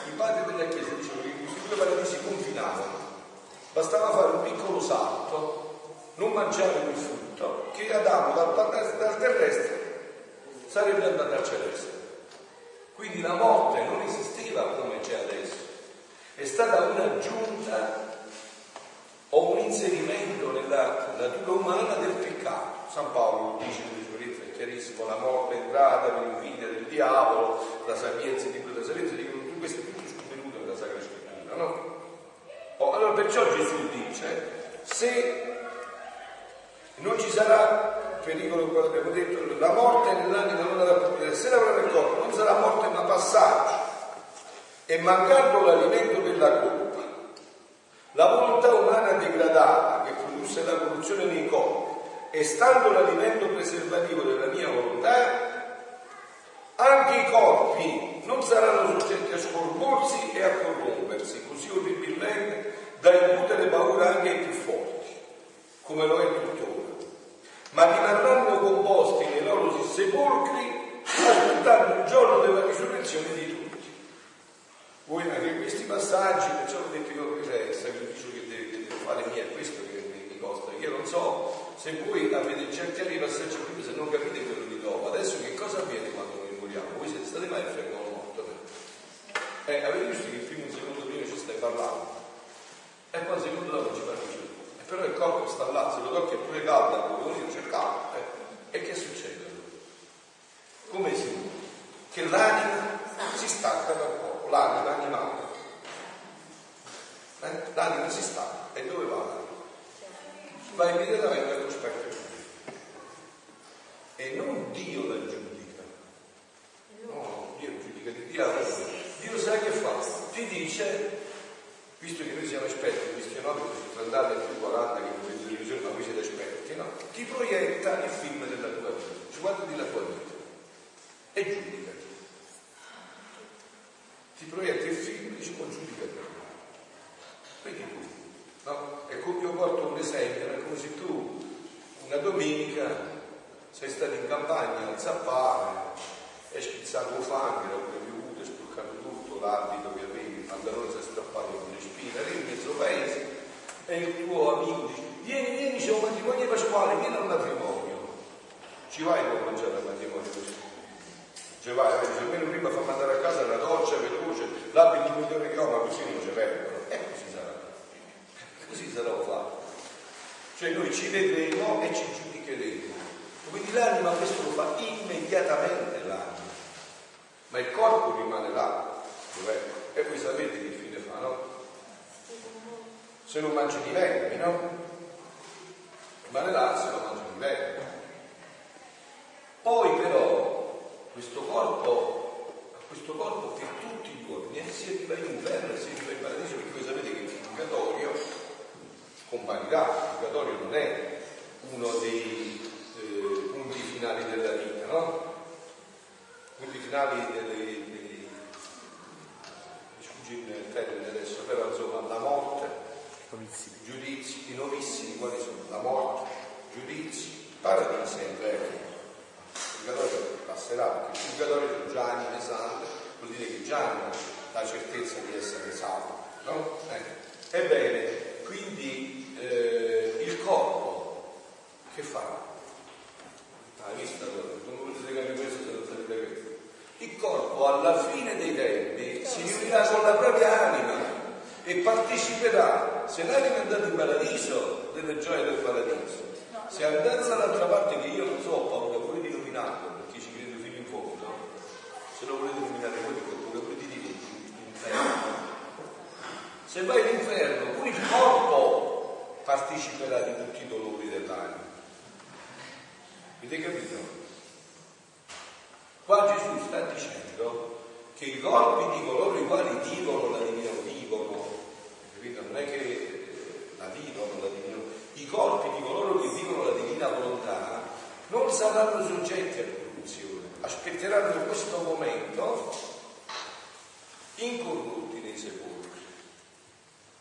I padri della Chiesa dicevano che questi due paradisi confinavano, bastava fare un piccolo salto, non mangiare quel frutto, che Adamo dal, dal terrestre sarebbe andato al celeste. Quindi la morte non esisteva come c'è adesso, è stata un'aggiunta o un inserimento nella natura umana del peccato. San Paolo dice sue lettere, è chiarissimo, la morte è entrata per invidia del diavolo, la sapienza di quella sapienza, dicono tutte queste tutto scontenute nella Sacra Scrittura, no? Oh, allora perciò Gesù dice, se non ci sarà pericolo come abbiamo detto, la morte nell'anima non avrà problema, se l'avrà nel corpo non sarà morte ma passaggio e mancando l'alimento della colpa la volontà umana degradata che produsse la corruzione nei corpi e stando l'alimento preservativo della mia volontà, anche i corpi non saranno soggetti a scorporsi e a corrompersi così orribilmente da incutere paura anche ai più forti, come lo è tuttora, ma rimarranno composti nei loro sepolcri aspettando il giorno della risurrezione di tutti. Voi anche questi passaggi, perciò ho detto io c'è il sacrificio che devo fare mia, è questo che mi costa. Io non so se voi avete certi anni passaggi prima, se non capite quello di dopo. Adesso che cosa avviene quando noi moriamo? Voi siete stati mai a fermo morto? Eh, avete visto che il primo secondo prima ci stai parlando? E poi il secondo dopo ci parli più. E però il corpo sta là, se lo tocchi è pure caldo, come io caldo. Eh. E che succede? Come si Che l'anima si stacca dal corpo l'anima animale. Eh? L'anima si sta e dove va l'anima? Va immediatamente allo specchio e non Dio la giudica. No, Dio giudica di Dio. Dio sa che fa? Ti dice, visto che noi siamo esperti perché sono andati più 40 che in televisione, ma voi siete esperti, no? Ti proietta il film della tua vita, ci guardi la tua vita e giudica ti proietta il film e dice poi giudica tu, no? Come io porto un esempio, è come se tu una domenica sei stato in campagna a zappare, hai schizzato fango, hai piovuto, hai sporcato tutto, l'abito che avevi, il pantalone si è strappato con le spine, arrivi in mezzo paese e il tuo amico dice vieni, vieni, c'è un matrimonio pasquale, vieni al matrimonio. Ci vai a mangiare al matrimonio così. Cioè vai, dice, almeno prima fa mandare a casa una doccia veloce, l'abito di migliore che ho, ma così non ci perdono. E così sarà. Così sarà fatto. Cioè noi ci vedremo e ci giudicheremo. Quindi l'anima questo lo fa immediatamente l'anima. Ma il corpo rimane là. Dov'è? E voi sapete che fine fa, no? Se non mangi di vermi, no? Rimane là se non mangi di vermi. Poi però questo corpo, a questo corpo per tutti i giorni e si arriva in inferno e si arriva in paradiso perché voi sapete che il purgatorio scomparirà, il purgatorio non è uno dei eh, punti finali della vita, no? Punti finali delle, dei, sfugge il termine adesso, però insomma la morte, giudizi, i novissimi quali sono? La morte, giudizi, paradiso e inferno purgatorio passerà, perché il purgatorio già anime sante vuol dire che già hanno la certezza di essere salvo. No? Eh. Ebbene, quindi eh, il corpo che fa? Hai visto allora? Non potete capire questo se non sapete questo. Il corpo alla fine dei tempi si riunirà con la propria anima e parteciperà, se l'anima è andata in paradiso, delle gioie del paradiso. Se andate dall'altra parte che io non so, ho paura di nominarlo, perché ci credo fino in fondo, se lo volete nominare voi dico pure pure di l'inferno. Se vai all'inferno, pure il corpo parteciperà di tutti i dolori dell'anima. Avete capito? Qua Gesù sta dicendo che i corpi di coloro i quali vivono la divina vivono, capito? Non è che eh, la vivono la divina, i corpi di coloro che vivono la divina volontà non saranno soggetti a corruzione, aspetteranno questo momento incorrotti nei sepolcri,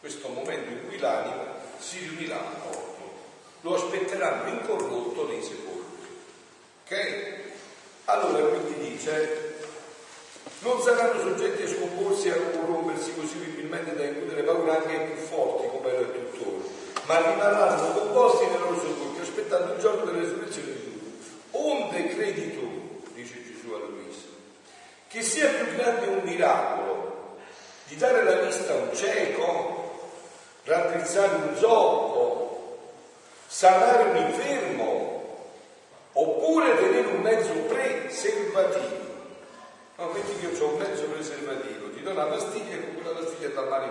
questo momento in cui l'anima si riunirà al corpo, lo aspetteranno incorrotto nei sepolcri. Ok? Allora quindi dice non saranno soggetti a scomporsi e a corrompersi così visibilmente da includere paure anche più forti come era il tutore, ma rimarranno composti nel loro sepolcro aspettando il giorno della resurrezione di tutti. Onde credi tu, dice Gesù a Luisa, che sia più grande un miracolo di dare la vista a un cieco, raddrizzare un zoppo, sanare un infermo, oppure tenere un mezzo preservativo No, metti che io ho un mezzo preservativo, ti do una pastiglia e con quella pastiglia ti ammali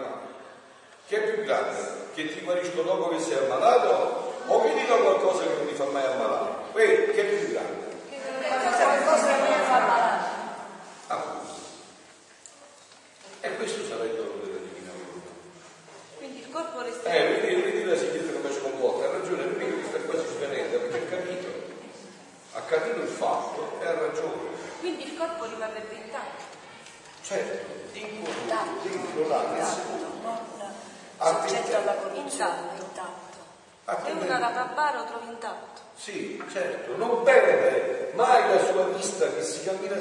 Che è più grande? Che ti guarisco dopo che sei ammalato o che ti do qualcosa che non ti fa mai ammalare? Quello, che è più grande? Che qualcosa che ti fa ammalare. Appunto. E questo sarà il dono della divina volontà. Quindi il corpo resta. Eh, vedi, vedi la signora come ci comporta, ha ragione, lui che sta quasi svenendo perché ha capito. Ha capito il fatto e ha ragione. Quindi il corpo rimarrebbe intatto. Certo, incorrotto, dentro l'anima. Soggetto alla corruzione, intatto. E una rapabara lo trovi intatto. Sì, certo, non perde mai la sua vista che si cammina,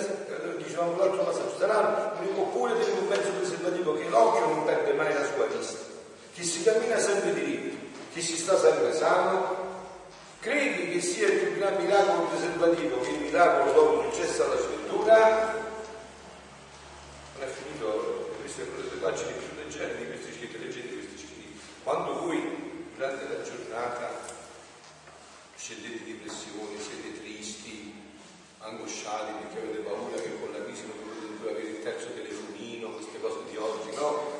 dicevamo l'altro passaggio, sarà oppure per un mezzo preservativo che l'occhio non perde mai la sua vista, che si cammina sempre diritto, che si sta sempre sano, Credi che sia il più grande miracolo preservativo che il miracolo dopo successo alla scrittura? Non è finito, queste sono le pagine più leggende di questi scritti, leggete questi scritti. Quando voi durante la giornata scendete depressioni, siete tristi, angosciati perché avete paura che con la crisi non potete avere il terzo telefonino, queste cose di oggi, no?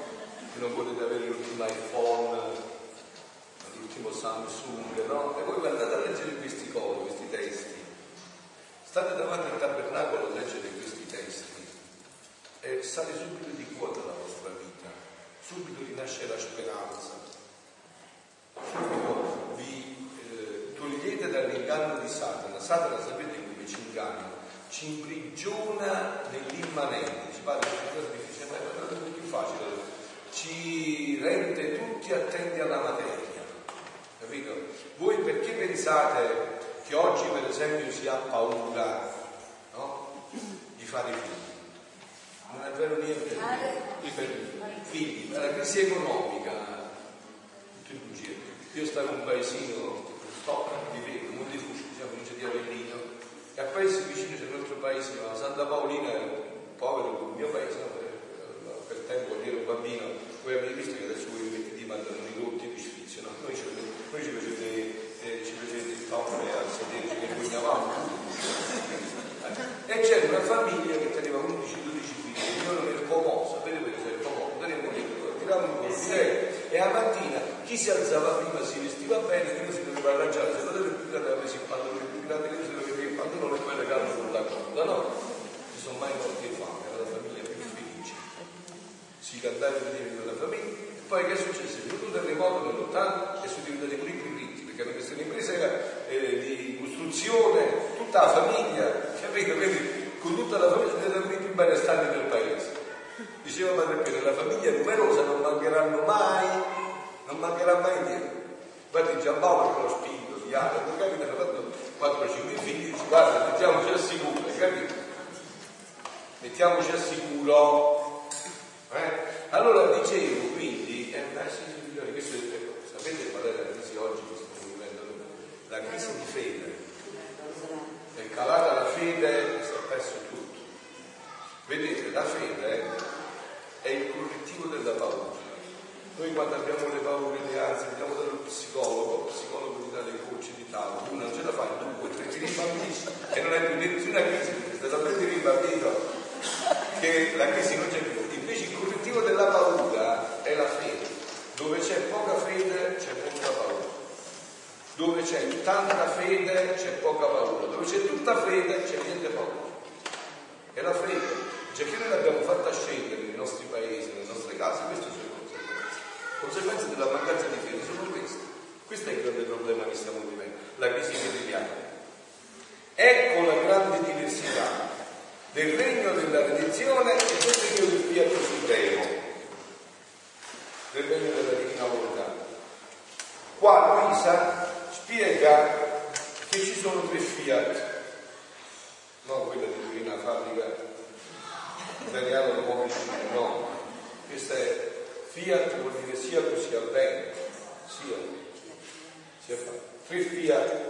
Che non potete avere l'ultimo iPhone, l'ultimo Samsung, no? E voi andate a leggere questi cori, questi testi. State davanti al tabernacolo a leggere questi testi e sale subito di quota la vostra vita, subito rinasce la speranza, subito vi eh, togliete dall'inganno di Satana. Satana sapete come ci inganna? Ci imprigiona nell'immanente, ci parla di cose difficili, ma è più facile, ci rende tutti attenti alla materia capito? Voi perché pensate che oggi per esempio si ha paura no? di fare figli? Non è vero niente per figli, per la crisi economica, io stavo in un paesino, sto vivendo, Montefucci, siamo in di Avellino, e a paese vicino c'è un altro paese, la Santa Paolina, povero come il mio paese, no? per, per tempo quando ero un bambino, voi avete visto che adesso voi mettete di mandano i rotti di sfizio, no? Noi ci noi ci facevate, eh, ci il toffole a sedere, ci vergognavamo E c'era una famiglia che teneva 11-12 figli, il giorno del Comò, sapete quello che era il Comò, tirava un colpo e la mattina chi si alzava prima si vestiva bene, non si doveva arrangiare, se poteva più grande aveva preso il pantalone più grande, non si doveva il pantalone e poi regallo con la corda, no? Non sono mai morti di fame, era la famiglia più felice. Si cantava i diritti della famiglia poi che è successo? È venuto un terremoto nell'80 e sono diventati pure i ricchi, perché hanno questa impresa eh, di costruzione, tutta la famiglia, capito? Vedi, con tutta la famiglia i più benestanti del paese. Diceva Padre Piero, la famiglia numerosa non mancheranno mai, non mancherà mai niente. Guardi Giampaolo che lo spinto, si non capito? Hanno fatto 4-5 figli, dice guarda, mettiamoci al sicuro, capito? Mettiamoci al sicuro. Eh? Allora dicevo quindi andarsi sui milioni, questo è il Sapete qual è la crisi oggi che stiamo vivendo? La crisi di fede. È calata la fede e si è perso tutto. Vedete, la fede è il correttivo della paura. Noi quando abbiamo le paure, le ansie, andiamo dallo psicologo, il psicologo ti dà le gocce di tavola, una ce la fai, due, tre, ti rimbambisci e non hai più nessuna crisi, te la prendi rimbambito che la crisi non c'è più. Dove c'è tanta fede c'è poca paura, dove c'è tutta fede c'è niente paura. È la fede. Cioè che noi l'abbiamo fatta scendere nei nostri paesi, nelle nostre case, queste sono le conseguenze. Conseguenze della mancanza di fede sono queste. Questo è il grande problema che stiamo vivendo, la crisi viviamo. Ecco la grande diversità del regno della redenzione e del regno del fiat supremo, del regno della divina volontà. Qua Luisa spiega che ci sono tre fiat, non quella di divina fabbrica italiana di nuovi no, questa è fiat vuol dire sia così avvenne, sia, sia fatto. Tre fiat.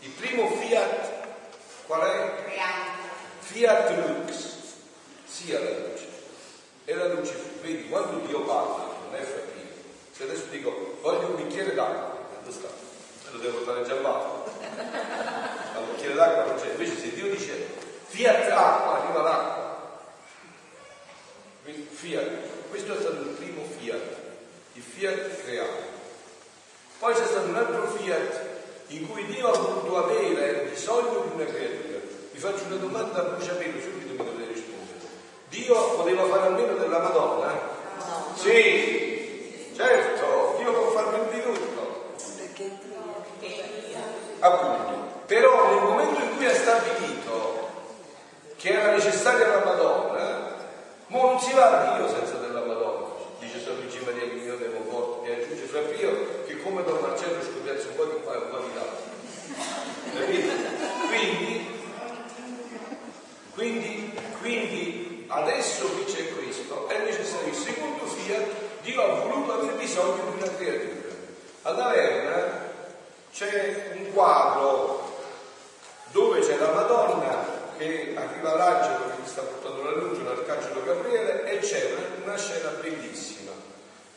Il primo fiat qual è? Fiat lux, sia la luce. E la luce, vedi, quando Dio parla, non è fattino. Se adesso dico, voglio un bicchiere d'acqua, dove sta? Lo devo portare già. Ma un bicchiere d'acqua non c'è. Invece se Dio dice, fiat acqua, arriva l'acqua. Fiat, questo è stato il primo fiat, il fiat creato. Poi c'è stato un altro fiat in cui Dio ha voluto avere bisogno di una creatura vi faccio una domanda a bruciapelo, subito mi dovete rispondere. Dio voleva fare almeno della Madonna? No. Sì, certo, Dio può fare più di tutto. Appunto. Però nel momento in cui ha stabilito che era necessaria la Madonna, ma non si va a Dio senza della Madonna. Dice San Luigi Maria che mio devo forte, e aggiunge fra Pio che come Don Marcello scopriazza un po' di qua e un po' di là. Capite? Quindi quindi, quindi adesso che c'è questo è necessario secondo fiat, Dio ha voluto aver bisogno di una creatura. Ad Averna c'è un quadro dove c'è la Madonna che arriva l'angelo che gli sta portando la luce, l'arcangelo Gabriele, e c'è una, scena bellissima.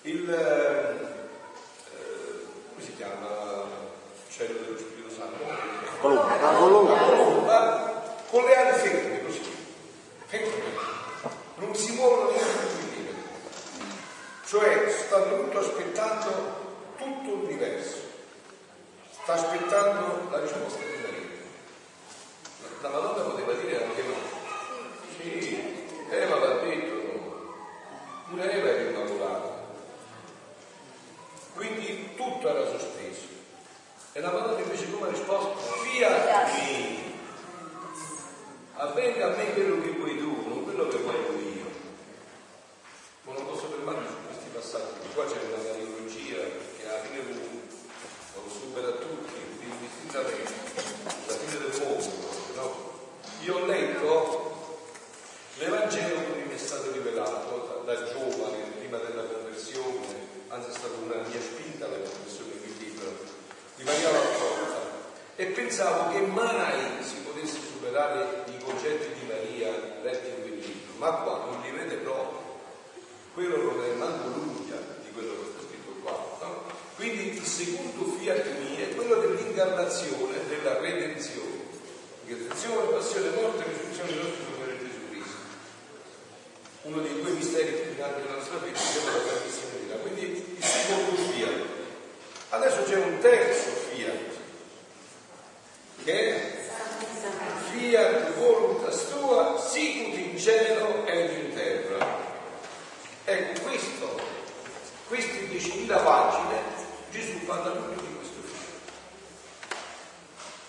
Il, eh, come si chiama? Cielo dello Spirito Santo? Colomba. Colomba con le ali ferme così, non si muovono neanche un millimetro, cioè stanno tutto aspettando tutto l'universo, sta aspettando la risposta di Maria. La Madonna poteva dire anche no. Sì, Eva l'ha detto no. Pure Eva era immacolata. Quindi tutto era sospeso. E la Madonna invece come ha risposto? Fiat mi avvenga a me quello che vuoi tu, non quello che voglio io. Ma non posso fermarmi su questi passaggi, qua c'è una analogia che alla fine lo supera tutti, indistintamente, la fine del mondo. No? Io ho letto l'Evangelo che mi è stato rivelato da, da giovane, prima della conversione, anzi è stata una mia spinta la conversione del libro, di Maria Valtorta, e pensavo che mai si potesse superare i concetti di Maria letti in quel libro, ma qua non li vede proprio. Quello non è manco l'unica di quello che sta scritto qua. No? Quindi il secondo fiat mio è quello dell'incarnazione, della redenzione. Redenzione, passione, morte e risurrezione del nostro Signore Gesù Cristo. Uno dei due misteri più grandi della nostra vita, è la grandissima vita. Quindi il secondo fiat. Adesso c'è un terzo fiat, che è fiat voluntas tua, sicut in cielo ed in terra. Ecco, questo, queste 10.000 pagine, Gesù parla proprio di questo fiat,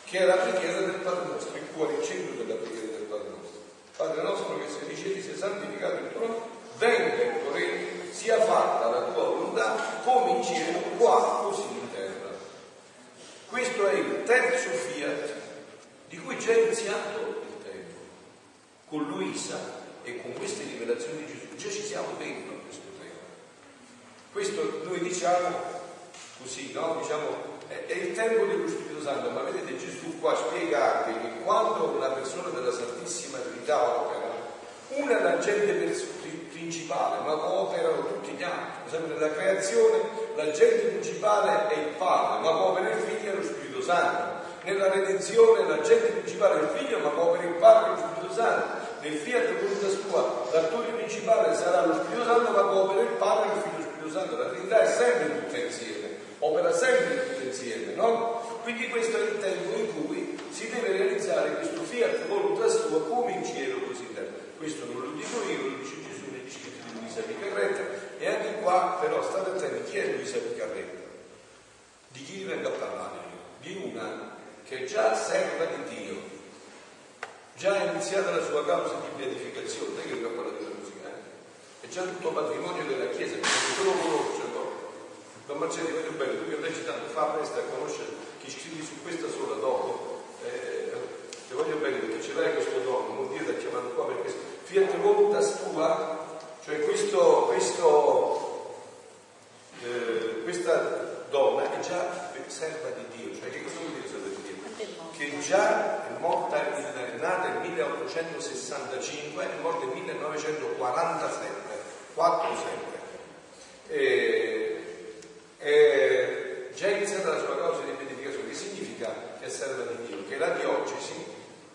che è la preghiera del Padre nostro, il cuore, il centro della preghiera del Padre nostro. Padre nostro che sei di sia santificato il tuo nome, venga il tuo regno, sia fatta la tua volontà, come in cielo, qua, così in terra. Questo è il terzo fiat di cui già è iniziato il tempo. Con Luisa e con queste rivelazioni di Gesù già ci siamo dentro a questo tempo. Questo noi diciamo così, no? Diciamo, è, è, il tempo dello Spirito Santo, ma vedete Gesù qua spiega anche che quando una persona della Santissima Trinità opera, una è l'agente principale, ma operano tutti gli altri. Per esempio nella creazione l'agente principale è il Padre, ma opera il Figlio e lo Spirito Santo nella redenzione l'agente principale è il figlio, ma per il Padre e lo Spirito Santo. Nel fiat voluntas sua, l'attore principale sarà lo Spirito Santo, ma per il Padre e il Figlio lo Spirito Santo. La Trinità è sempre tutta insieme, opera sempre tutta insieme, no? Quindi questo è il tempo in cui si deve realizzare questo fiat voluntas tua come in cielo così in terra. Questo non lo dico io, lo dice Gesù negli scritti di Luisa Picarretta e anche qua però state attenti chi è Luisa Picarretta? Di chi vengo a parlare? Di una che già serva di Dio, già è iniziata la sua causa di beatificazione, non è che ho parlato di musica, eh? è già tutto patrimonio della Chiesa, perché tu lo conosci Don Marcello, ti voglio bene, tu mi leggi tanto, fa presto a conoscere chi scrivi su questa sola dopo. Eh, ti voglio bene perché ce l'hai questo dono, non dire da chiamare qua perché fiat voluntas tua, cioè questo, questo, eh, questa donna è già serva di Dio, cioè che cosa vuol dire serva di Dio? Che già è morta, è nata nel 1865 è morta nel 1947, 47. Eh, eh, già iniziata la sua causa di beatificazione, che significa che è serva di Dio, che la diocesi,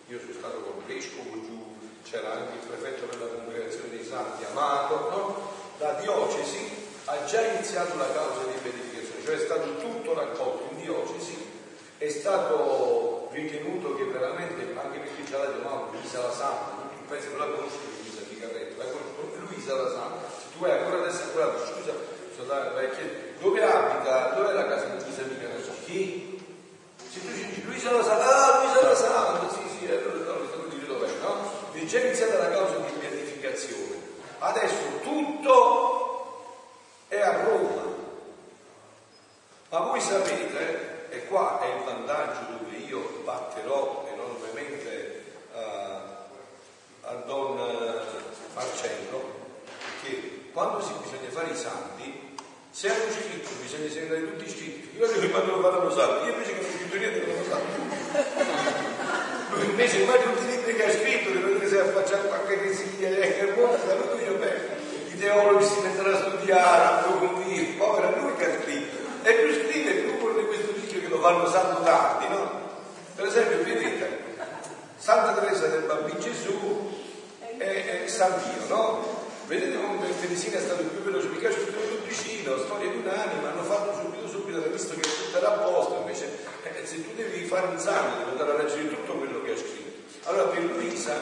io sono stato con il vescovo giù, c'era anche il prefetto della congregazione dei santi, Amato, no? la diocesi ha già iniziato la causa di beatificazione, cioè è stato tutto raccolto in diocesi, è stato ritenuto che veramente, anche perché già la chiamavano Luisa la Santa, paese non la conosce Luisa di Carretto, la conosce Luisa la Santa, se tu hai ancora adesso ancora, scusa, dove abita, dove la casa di Luisa Mica? Chi? Se tu dici Luisa la Santa, ah Luisa la Santa, sì sì, allora no, dire dov'è, no? È già iniziata la causa di beatificazione. Adesso tutto è a Roma. Ma voi sapete, e qua è il vantaggio dove io batterò enormemente uh, a Don Marcello, che quando si bisogna fare i santi se hanno scritto bisogna segnare tutti scritti, io dico che quando lo fanno santo, io invece che non scritto niente non lo santo. Lui invece mai tutti i libri che ha scritto, che potete se affacciare qualche consiglio che è buono, lui dice, beh, i teologi si metteranno a studiare, a approfondire, povera lui che ha scritto. E più scrive, più di questo tizio che lo fanno santo tardi, no? Per esempio, vedete, Santa Teresa del Bambino Gesù è, è San Dio, no? Vedete come il Teresina è stato più veloce, perché ha scritto tutto vicino, storia di un'anima, hanno fatto subito subito, hanno visto che tutto era a posto, invece eh, se tu devi fare un sangue devi andare a leggere tutto quello che ha scritto. Allora per Luisa,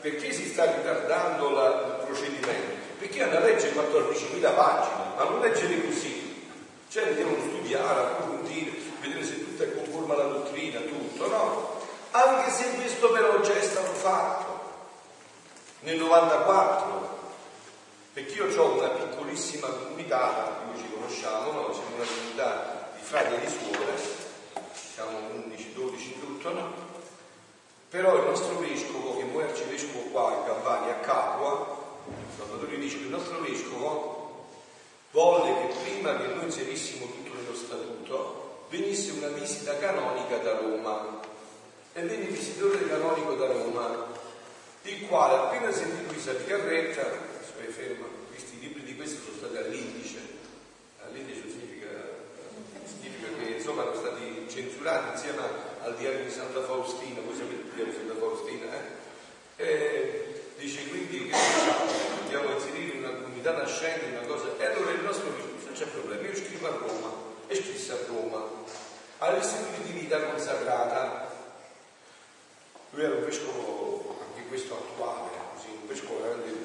perché si sta ritardando la, il procedimento? Perché hanno a leggere 14.000 pagine, ma non leggere così. Cioè devono studiare, approfondire, vedere se tutto è conforme alla dottrina, tutto, no? Anche se questo però già è stato fatto nel 94 perché io ho una piccolissima comunità, di ci conosciamo, no? siamo una comunità di frati e di suore, siamo 11-12 in tutto, no? però il nostro vescovo, che è arcivescovo qua in Campania, a Capua, Salvatore dice che il nostro vescovo volle che prima che noi inserissimo tutto nello statuto venisse una visita canonica da Roma e venne il visitore canonico da Roma il quale appena sentì Luisa di Carretta poi ferma, questi libri di questo sono stati all'indice, all'indice significa, significa che insomma erano stati censurati insieme al diario di Santa Faustina, voi sapete il diario di Santa Faustina, eh? E dice quindi che facciamo? Dobbiamo inserire una comunità nascente, una cosa, e allora il nostro non c'è problema, io scrivo a Roma, e scrisse a Roma, all'istituto di vita consacrata, lui era un vescovo, anche questo attuale, così, un vescovo veramente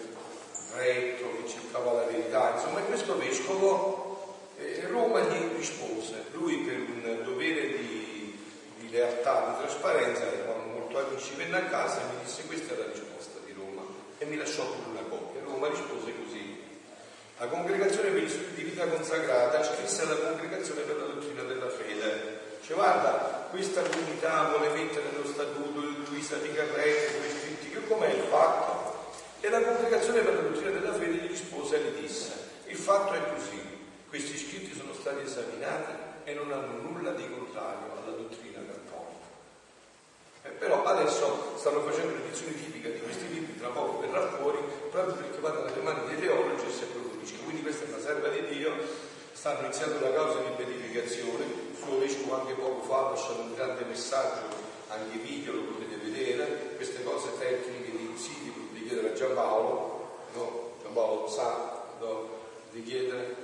retto, che cercava la verità, insomma questo vescovo eh, Roma gli rispose, lui per un dovere di, di lealtà, di trasparenza, eravamo molto amici, venne a casa e mi disse questa è la risposta di Roma e mi lasciò pure una copia. Roma rispose così. La congregazione per gli studi di vita consacrata scrisse alla congregazione per la dottrina della fede. Cioè, guarda, questa comunità vuole mettere nello statuto Luisa di Carrete, questi, che com'è il fatto? E la congregazione per la dottrina della fede gli rispose e gli disse, il fatto è così, questi scritti sono stati esaminati e non hanno nulla di contrario alla dottrina cattolica. Eh, però adesso stanno facendo l'edizione tipica di questi libri, tra poco verrà fuori, proprio perché vanno nelle mani dei teologi e si approfondisce. Quindi questa è una serva di Dio, stanno iniziando la causa di beatificazione, suo vescovo anche poco fa ha lasciato un grande messaggio, anche video, lo potete vedere, queste cose tecniche chiedere a Giampaolo, no? Giampaolo sa no? di chiedere,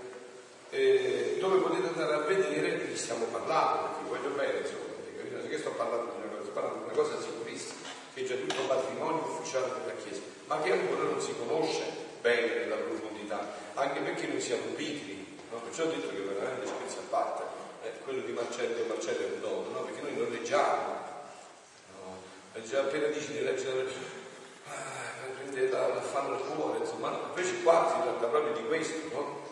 eh, dove potete andare a vedere di chi stiamo parlando, perché voglio bene, insomma, capito? Se che sto parlando di una cosa, di una cosa sicurissima, che è già tutto patrimonio ufficiale della Chiesa, ma che ancora non si conosce bene nella profondità, anche perché noi siamo pigri, no? perciò ho detto che veramente spezia a parte, eh, quello di Marcello, Marcello è un dono, no? perché noi non leggiamo, no? appena dici di leggere ah, prende l'affanno al cuore, insomma, no? invece qua si tratta proprio di questo, no?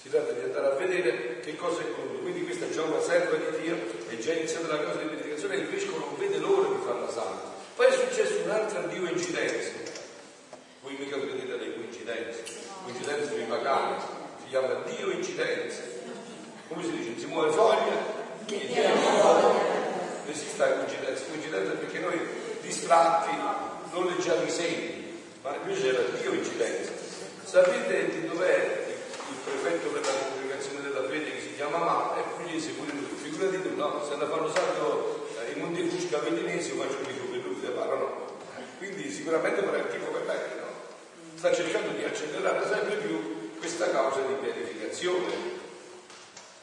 si tratta di andare a vedere che cosa è contenuto. Quindi questa è già una serva di Dio e già iniziata la cosa di predicazione e il vescovo non vede l'ora di farla santa. Poi è successo un'altra Dio incidenza. Voi mica credete alle coincidenze, coincidenze sui pagani, si chiama Dio incidenza. Come si dice? Si muove foglia? Non esiste coincidenza, coincidenza perché noi distratti non leggiamo i segni, ma invece era Dio incidenza. Sapete di dov'è il prefetto per la congregazione della fede che si chiama Ma e pugliese pure lui. Figurati tu, no? Se ne fanno salto eh, i Monti Fusca vetinesi io faccio l'amico per lui, se parlano. Quindi sicuramente farà il tifo per lei, no? Sta cercando di accelerare sempre più questa causa di pianificazione.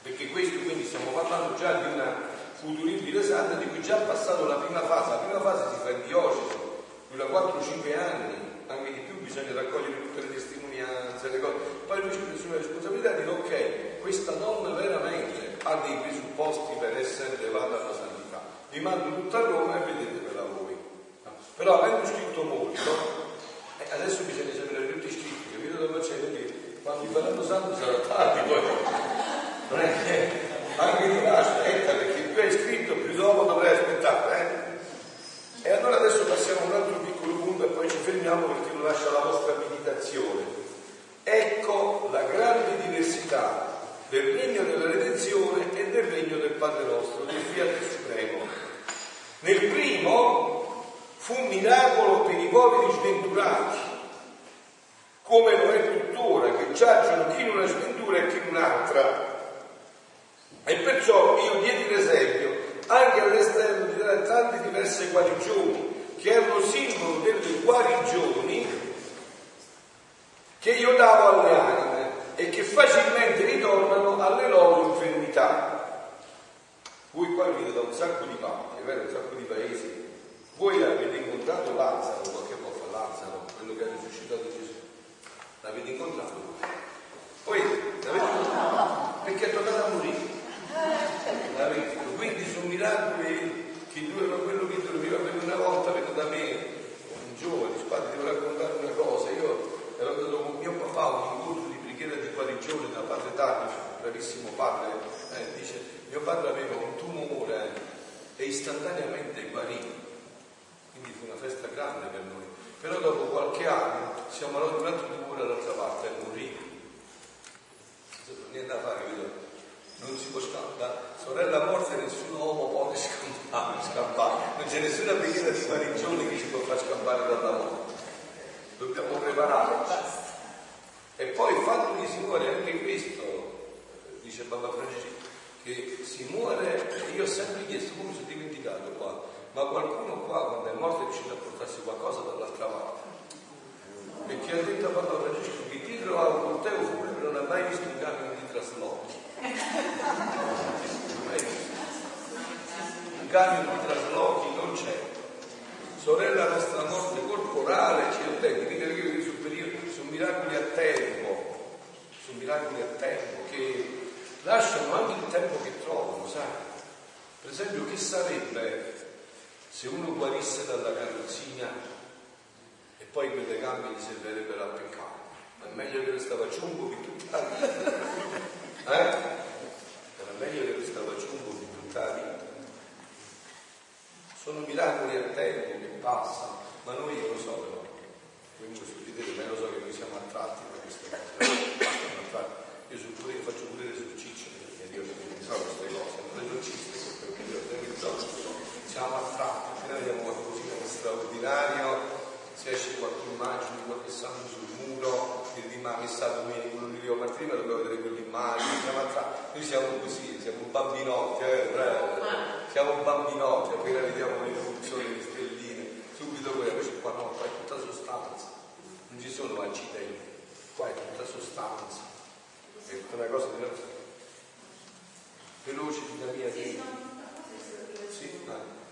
Perché questo quindi stiamo parlando già di una futuribile santa di cui già è passato la prima fase. La prima fase si fa in diocesi, dura 4-5 anni, anche di più bisogna raccogliere tutte le testimonianze, le cose. Poi lui ci prende la responsabilità di dire ok, questa donna veramente ha dei presupposti per essere elevata alla santità. Vi mando tutta Roma e vedetevela voi. Però avendo scritto molto, eh, adesso bisogna sapere tutti i scritti, capito dove c'è? Quindi quando vi faranno santo sarà tardi poi. Non è che anche di là aspetta, perché più hai scritto, più dopo dovrai aspettare. Eh? E allora adesso passiamo a un altro punto e poi ci fermiamo perché lo lascia la vostra meditazione. Ecco la grande diversità del regno della redenzione e del regno del Padre nostro, del Fiat Supremo. Nel primo fu un miracolo per i poveri sventurati, come lo è tuttora, che giacciono chi in una sventura e chi in un'altra. E perciò io diedi l'esempio anche all'esterno di tante diverse guarigioni, che erano simbolo delle guarigioni che io davo alle anime e che facilmente ritornano alle loro infermità. Voi qua venite da un sacco di parti, è vero, un sacco di paesi. Voi avete incontrato Lazzaro qualche volta, Lazzaro, quello che ha risuscitato Gesù. L'avete incontrato? Poi l'avete incontrato? Perché è tornato a morire. L'avete? Quindi sono miracoli che durano quello che doveva per una volta, venuto da me, un giovane, spade, devo raccontare una cosa. Io ero andato con mio papà a un incontro di preghiera di guarigione da padre Dario, bravissimo padre, eh, dice mio padre aveva un tumore e istantaneamente guarì, quindi fu una festa grande per noi. Però dopo qualche anno siamo andati un altro tumore dall'altra parte e morì. Niente da fare, vedo. Non si può scappare. Sorella morte nessun uomo può *laughs* scappare, scappare. Non c'è nessuna preghiera di guarigione che ci può far scappare dalla morte dobbiamo prepararci. E poi il fatto che si muore anche questo, dice Papa Francesco, che si muore, io ho sempre chiesto, come sono dimenticato qua, ma qualcuno qua quando è morto è riuscito a portarsi qualcosa dall'altra parte. Perché ha detto a Papa Francesco che dietro a un corteo funebre non ha mai visto un camion di traslochi. Un camion di traslochi non c'è sorella nostra morte corporale, attenti, quindi che sul periodo, sono miracoli a tempo, sono miracoli a tempo che lasciano anche il tempo che trovano, sai? Per esempio, che sarebbe se uno guarisse dalla carrozzina e poi quelle gambe gli servirebbero a peccare? Ma è meglio che restava ciumbo che tutta la vita. Eh? Era meglio che restava ciumbo che tutta la vita. Sono miracoli a tempo che passano, ma noi io lo so però, comincio a studiare, ma lo so che noi siamo attratti da queste cose. Io sono pure, faccio pure perché io non so queste cose, non l'esorcista, perché io siamo attratti, appena vediamo qualcosina di straordinario, se esce qualche immagine di qualche santo sul muro, di ma che sa domenica, quello di Rio Martina, dobbiamo vedere quell'immagine, siamo attratti. Noi siamo così, siamo bambinotti, eh, siamo bambinotti, appena vediamo le funzioni, le stelline, subito quella, invece qua no, qua è tutta sostanza, non ci sono accidenti, qua è tutta sostanza, è una cosa diversa. Veloce, figlia mia, sì. Sì, Cioè,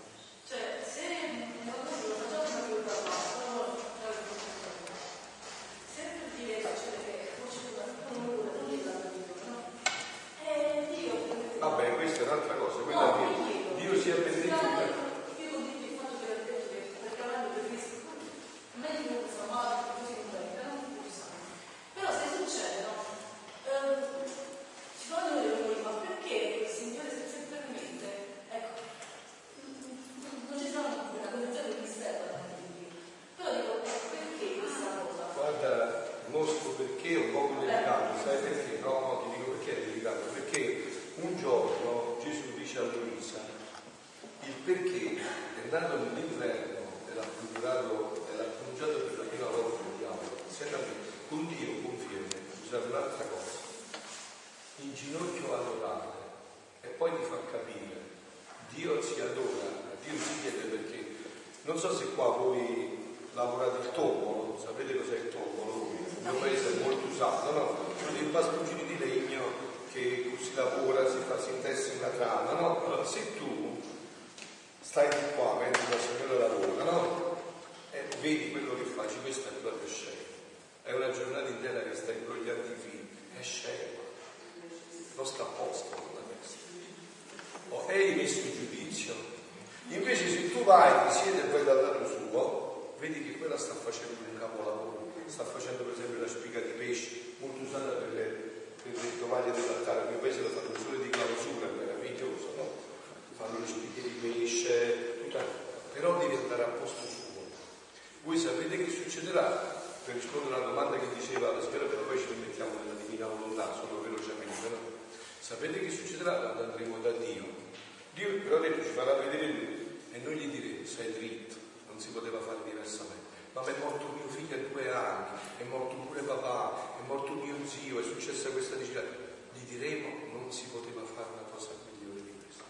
farà vedere lui e noi gli diremo sei dritto, non si poteva fare diversamente. Ma è morto mio figlio a due anni, è morto pure papà, è morto mio zio, è successa questa vicenda. Gli diremo non si poteva fare una cosa migliore di questa.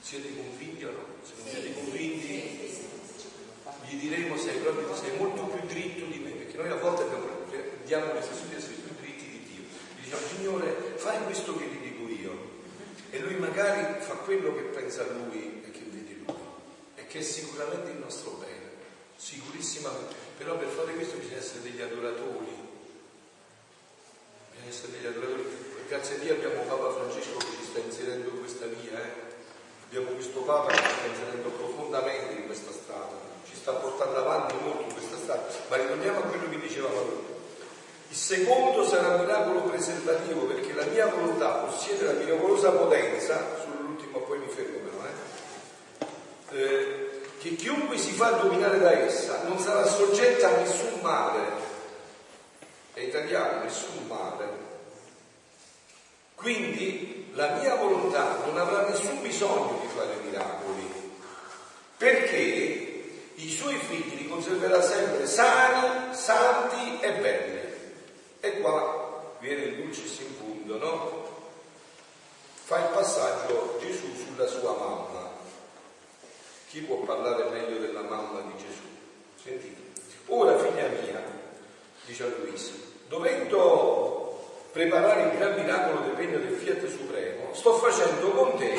Siete convinti o no? Se non siete convinti gli diremo sei, proprio, sei molto più dritto di me, perché noi a volte abbiamo, cioè, diamo l'impressione di essere più dritti di Dio. Gli diciamo Signore fai questo che lui magari fa quello che pensa lui e che vede lui, e che è sicuramente il nostro bene, sicurissima, Però per fare questo bisogna essere degli adoratori, bisogna essere degli adoratori. Grazie a Dio abbiamo Papa Francesco che ci sta inserendo in questa via, eh. abbiamo questo Papa che ci sta inserendo profondamente in questa strada, ci sta portando avanti molto in questa strada, ma ritorniamo a quello che diceva Paolo il secondo sarà miracolo preservativo perché la mia volontà possiede la miracolosa potenza, sull'ultimo poi mi fermo però, eh, eh, che chiunque si fa dominare da essa non sarà soggetta a nessun male. È italiano, nessun male. Quindi la mia volontà non avrà nessun bisogno di fare miracoli, perché i suoi figli li conserverà sempre sani, santi e belli. E qua viene il dulcis in punto, no? Fa il passaggio Gesù sulla sua mamma. Chi può parlare meglio della mamma di Gesù? Sentite. Ora, figlia mia, dice a Luisa, dovendo preparare il gran miracolo del regno del Fiat Supremo, sto facendo con te,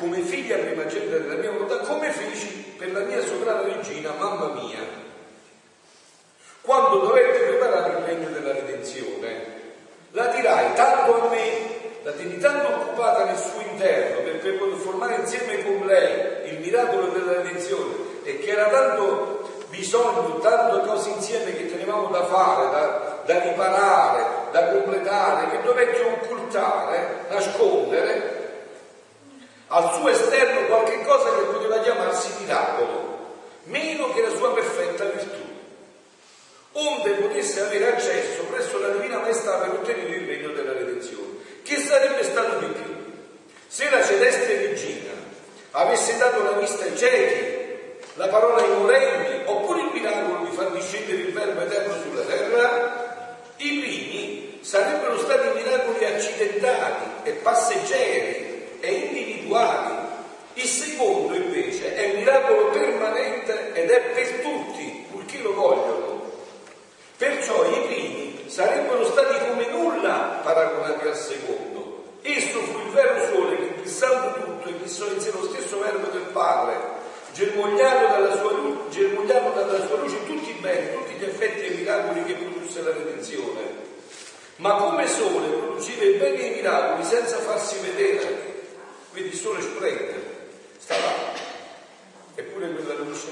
come figlia prima primogenita della mia volontà, come feci per la mia sovrana regina, mamma mia quando dovette preparare il regno della redenzione. La dirai tanto a me, la tenni tanto occupata nel suo interno perché poter formare insieme con lei il miracolo della redenzione e che era tanto bisogno, tante cose insieme che tenevamo da fare, da, da riparare, da completare, che dovetti occultare, nascondere, al suo esterno qualche cosa che poteva chiamarsi miracolo, meno che la sua perfetta virtù avere accesso presso la Divina Maestà per ottenere il regno della redenzione. Che sarebbe stato di più se la celeste regina avesse dato la vista ai ciechi, la parola ai morenti, oppure il miracolo di far discendere il verbo eterno sulla terra? I primi sarebbero stati miracoli accidentali e passeggeri e individuali. Il secondo invece è un miracolo permanente ed è perpetuo sarebbero stati come nulla paragonati al secondo. Esso fu il vero sole che fissando tutto eclissò in sé lo stesso verbo del Padre, germogliando dalla sua, lu- dalla sua luce tutti i beni, tutti gli effetti e i miracoli che produsse la redenzione. Ma come sole produceva i beni e i miracoli senza farsi vedere, quindi il sole splende, sta là. Eppure quella luce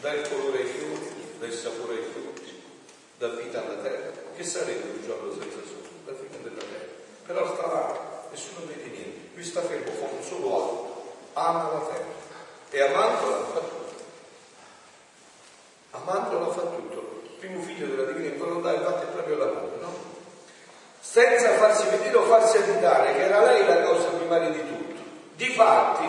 dà il colore ai fiori, dà il sapore ai fiori, dà vita alla terra. Che sarebbe un giorno senza sole? La fine della terra. Però sta là, nessuno vede niente. Lui sta fermo, fa un solo atto, ama la terra. E amandola fa tutto. Amandola fa tutto. Primo figlio della divina volontà infatti è proprio l'amore, no? Senza farsi vedere o farsi abitare, che era lei la cosa primaria di tutto. Difatti,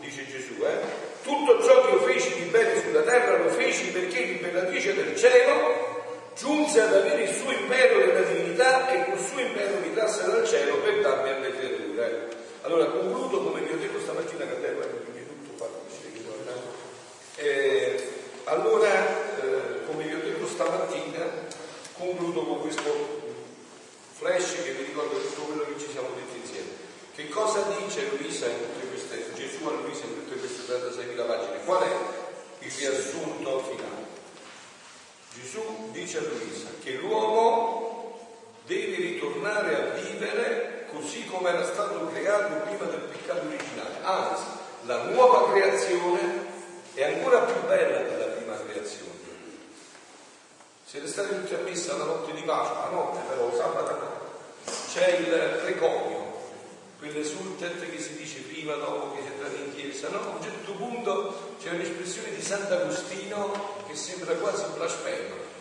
dice Gesù, eh, tutto ciò che io feci di bene sulla terra lo feci perché l'imperatrice del cielo giunse ad avere il suo impero della divinità e col suo impero mi trasse dal cielo per darmi alle creature. Allora concludo come vi ho detto stamattina che devo prima tutto fatto eh, allora eh, come vi ho detto stamattina concludo con questo flash che vi ricordo tutto quello che ci siamo detti insieme. Che cosa dice Luisa in tutte queste Gesù a Luisa in tutte queste 36.000 pagine? Qual è il riassunto finale dice a Luisa che l'uomo deve ritornare a vivere così come era stato creato prima del peccato originale. Anzi, la nuova creazione è ancora più bella della prima creazione. Siete stati tutti a messa la notte di pace, la notte però, sabato. C'è il precomio, quell'esultet che si dice prima, dopo che si entra in chiesa, no? A un certo punto c'è un'espressione di Sant'Agostino che sembra quasi un blasfemo.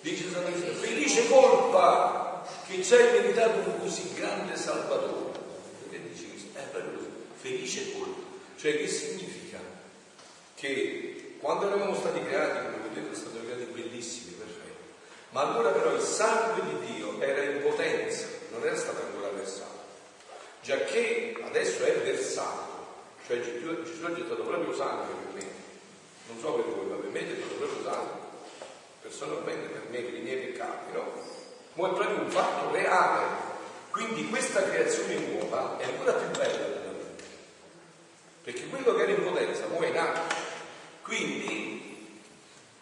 Dice Sant'Agostino, felice colpa che ci hai meritato un così grande Salvatore. Perché dice questo? È proprio così, felice colpa. Cioè che significa? Che quando eravamo stati creati, come vedete, sono stati creati bellissimi, perfetti, ma allora però il sangue di Dio era in potenza, non era stato ancora versato già che adesso è versato, cioè Gesù ha gettato proprio sangue per me, non so per voi, ma per me è gettato proprio sangue, personalmente per me, per i miei peccati, no? Ma è proprio un fatto reale. Quindi questa creazione nuova è ancora più bella della vita, perché quello che era in potenza ora è nato. Quindi,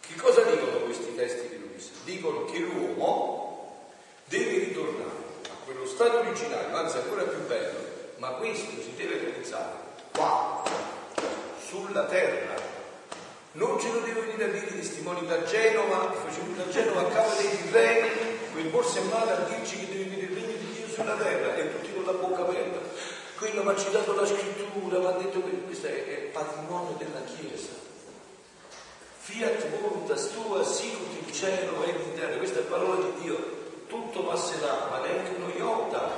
che cosa dicono questi testi di Luisa? Dicono che l'uomo deve ritornare quello stato originale, anzi ancora più bello, ma questo si deve realizzare qua, sulla terra. Non ce lo devo venire a dire i testimoni da Genova, facevano da Genova a capo dei tirreni, quel borse in mano a dirci che deve venire il regno di Dio sulla terra e tutti con la bocca aperta. Quello mi ha citato la scrittura, mi ha detto che questo è, è patrimonio della Chiesa. Fiat voluntas tua, sicut in cielo e in terra, questa è parola di Dio tutto passerà, ma neanche uno iota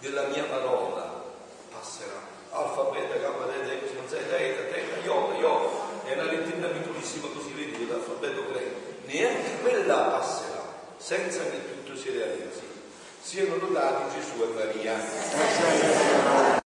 della mia parola passerà. Alfa, beta, gamma, delta, epsilon, zeta, eta, teta, iota, iota. È una lettina piccolissima così vedi l'alfabeto greco. Neanche quella passerà, senza che tutto si realizzi. Siano lodati Gesù e Maria.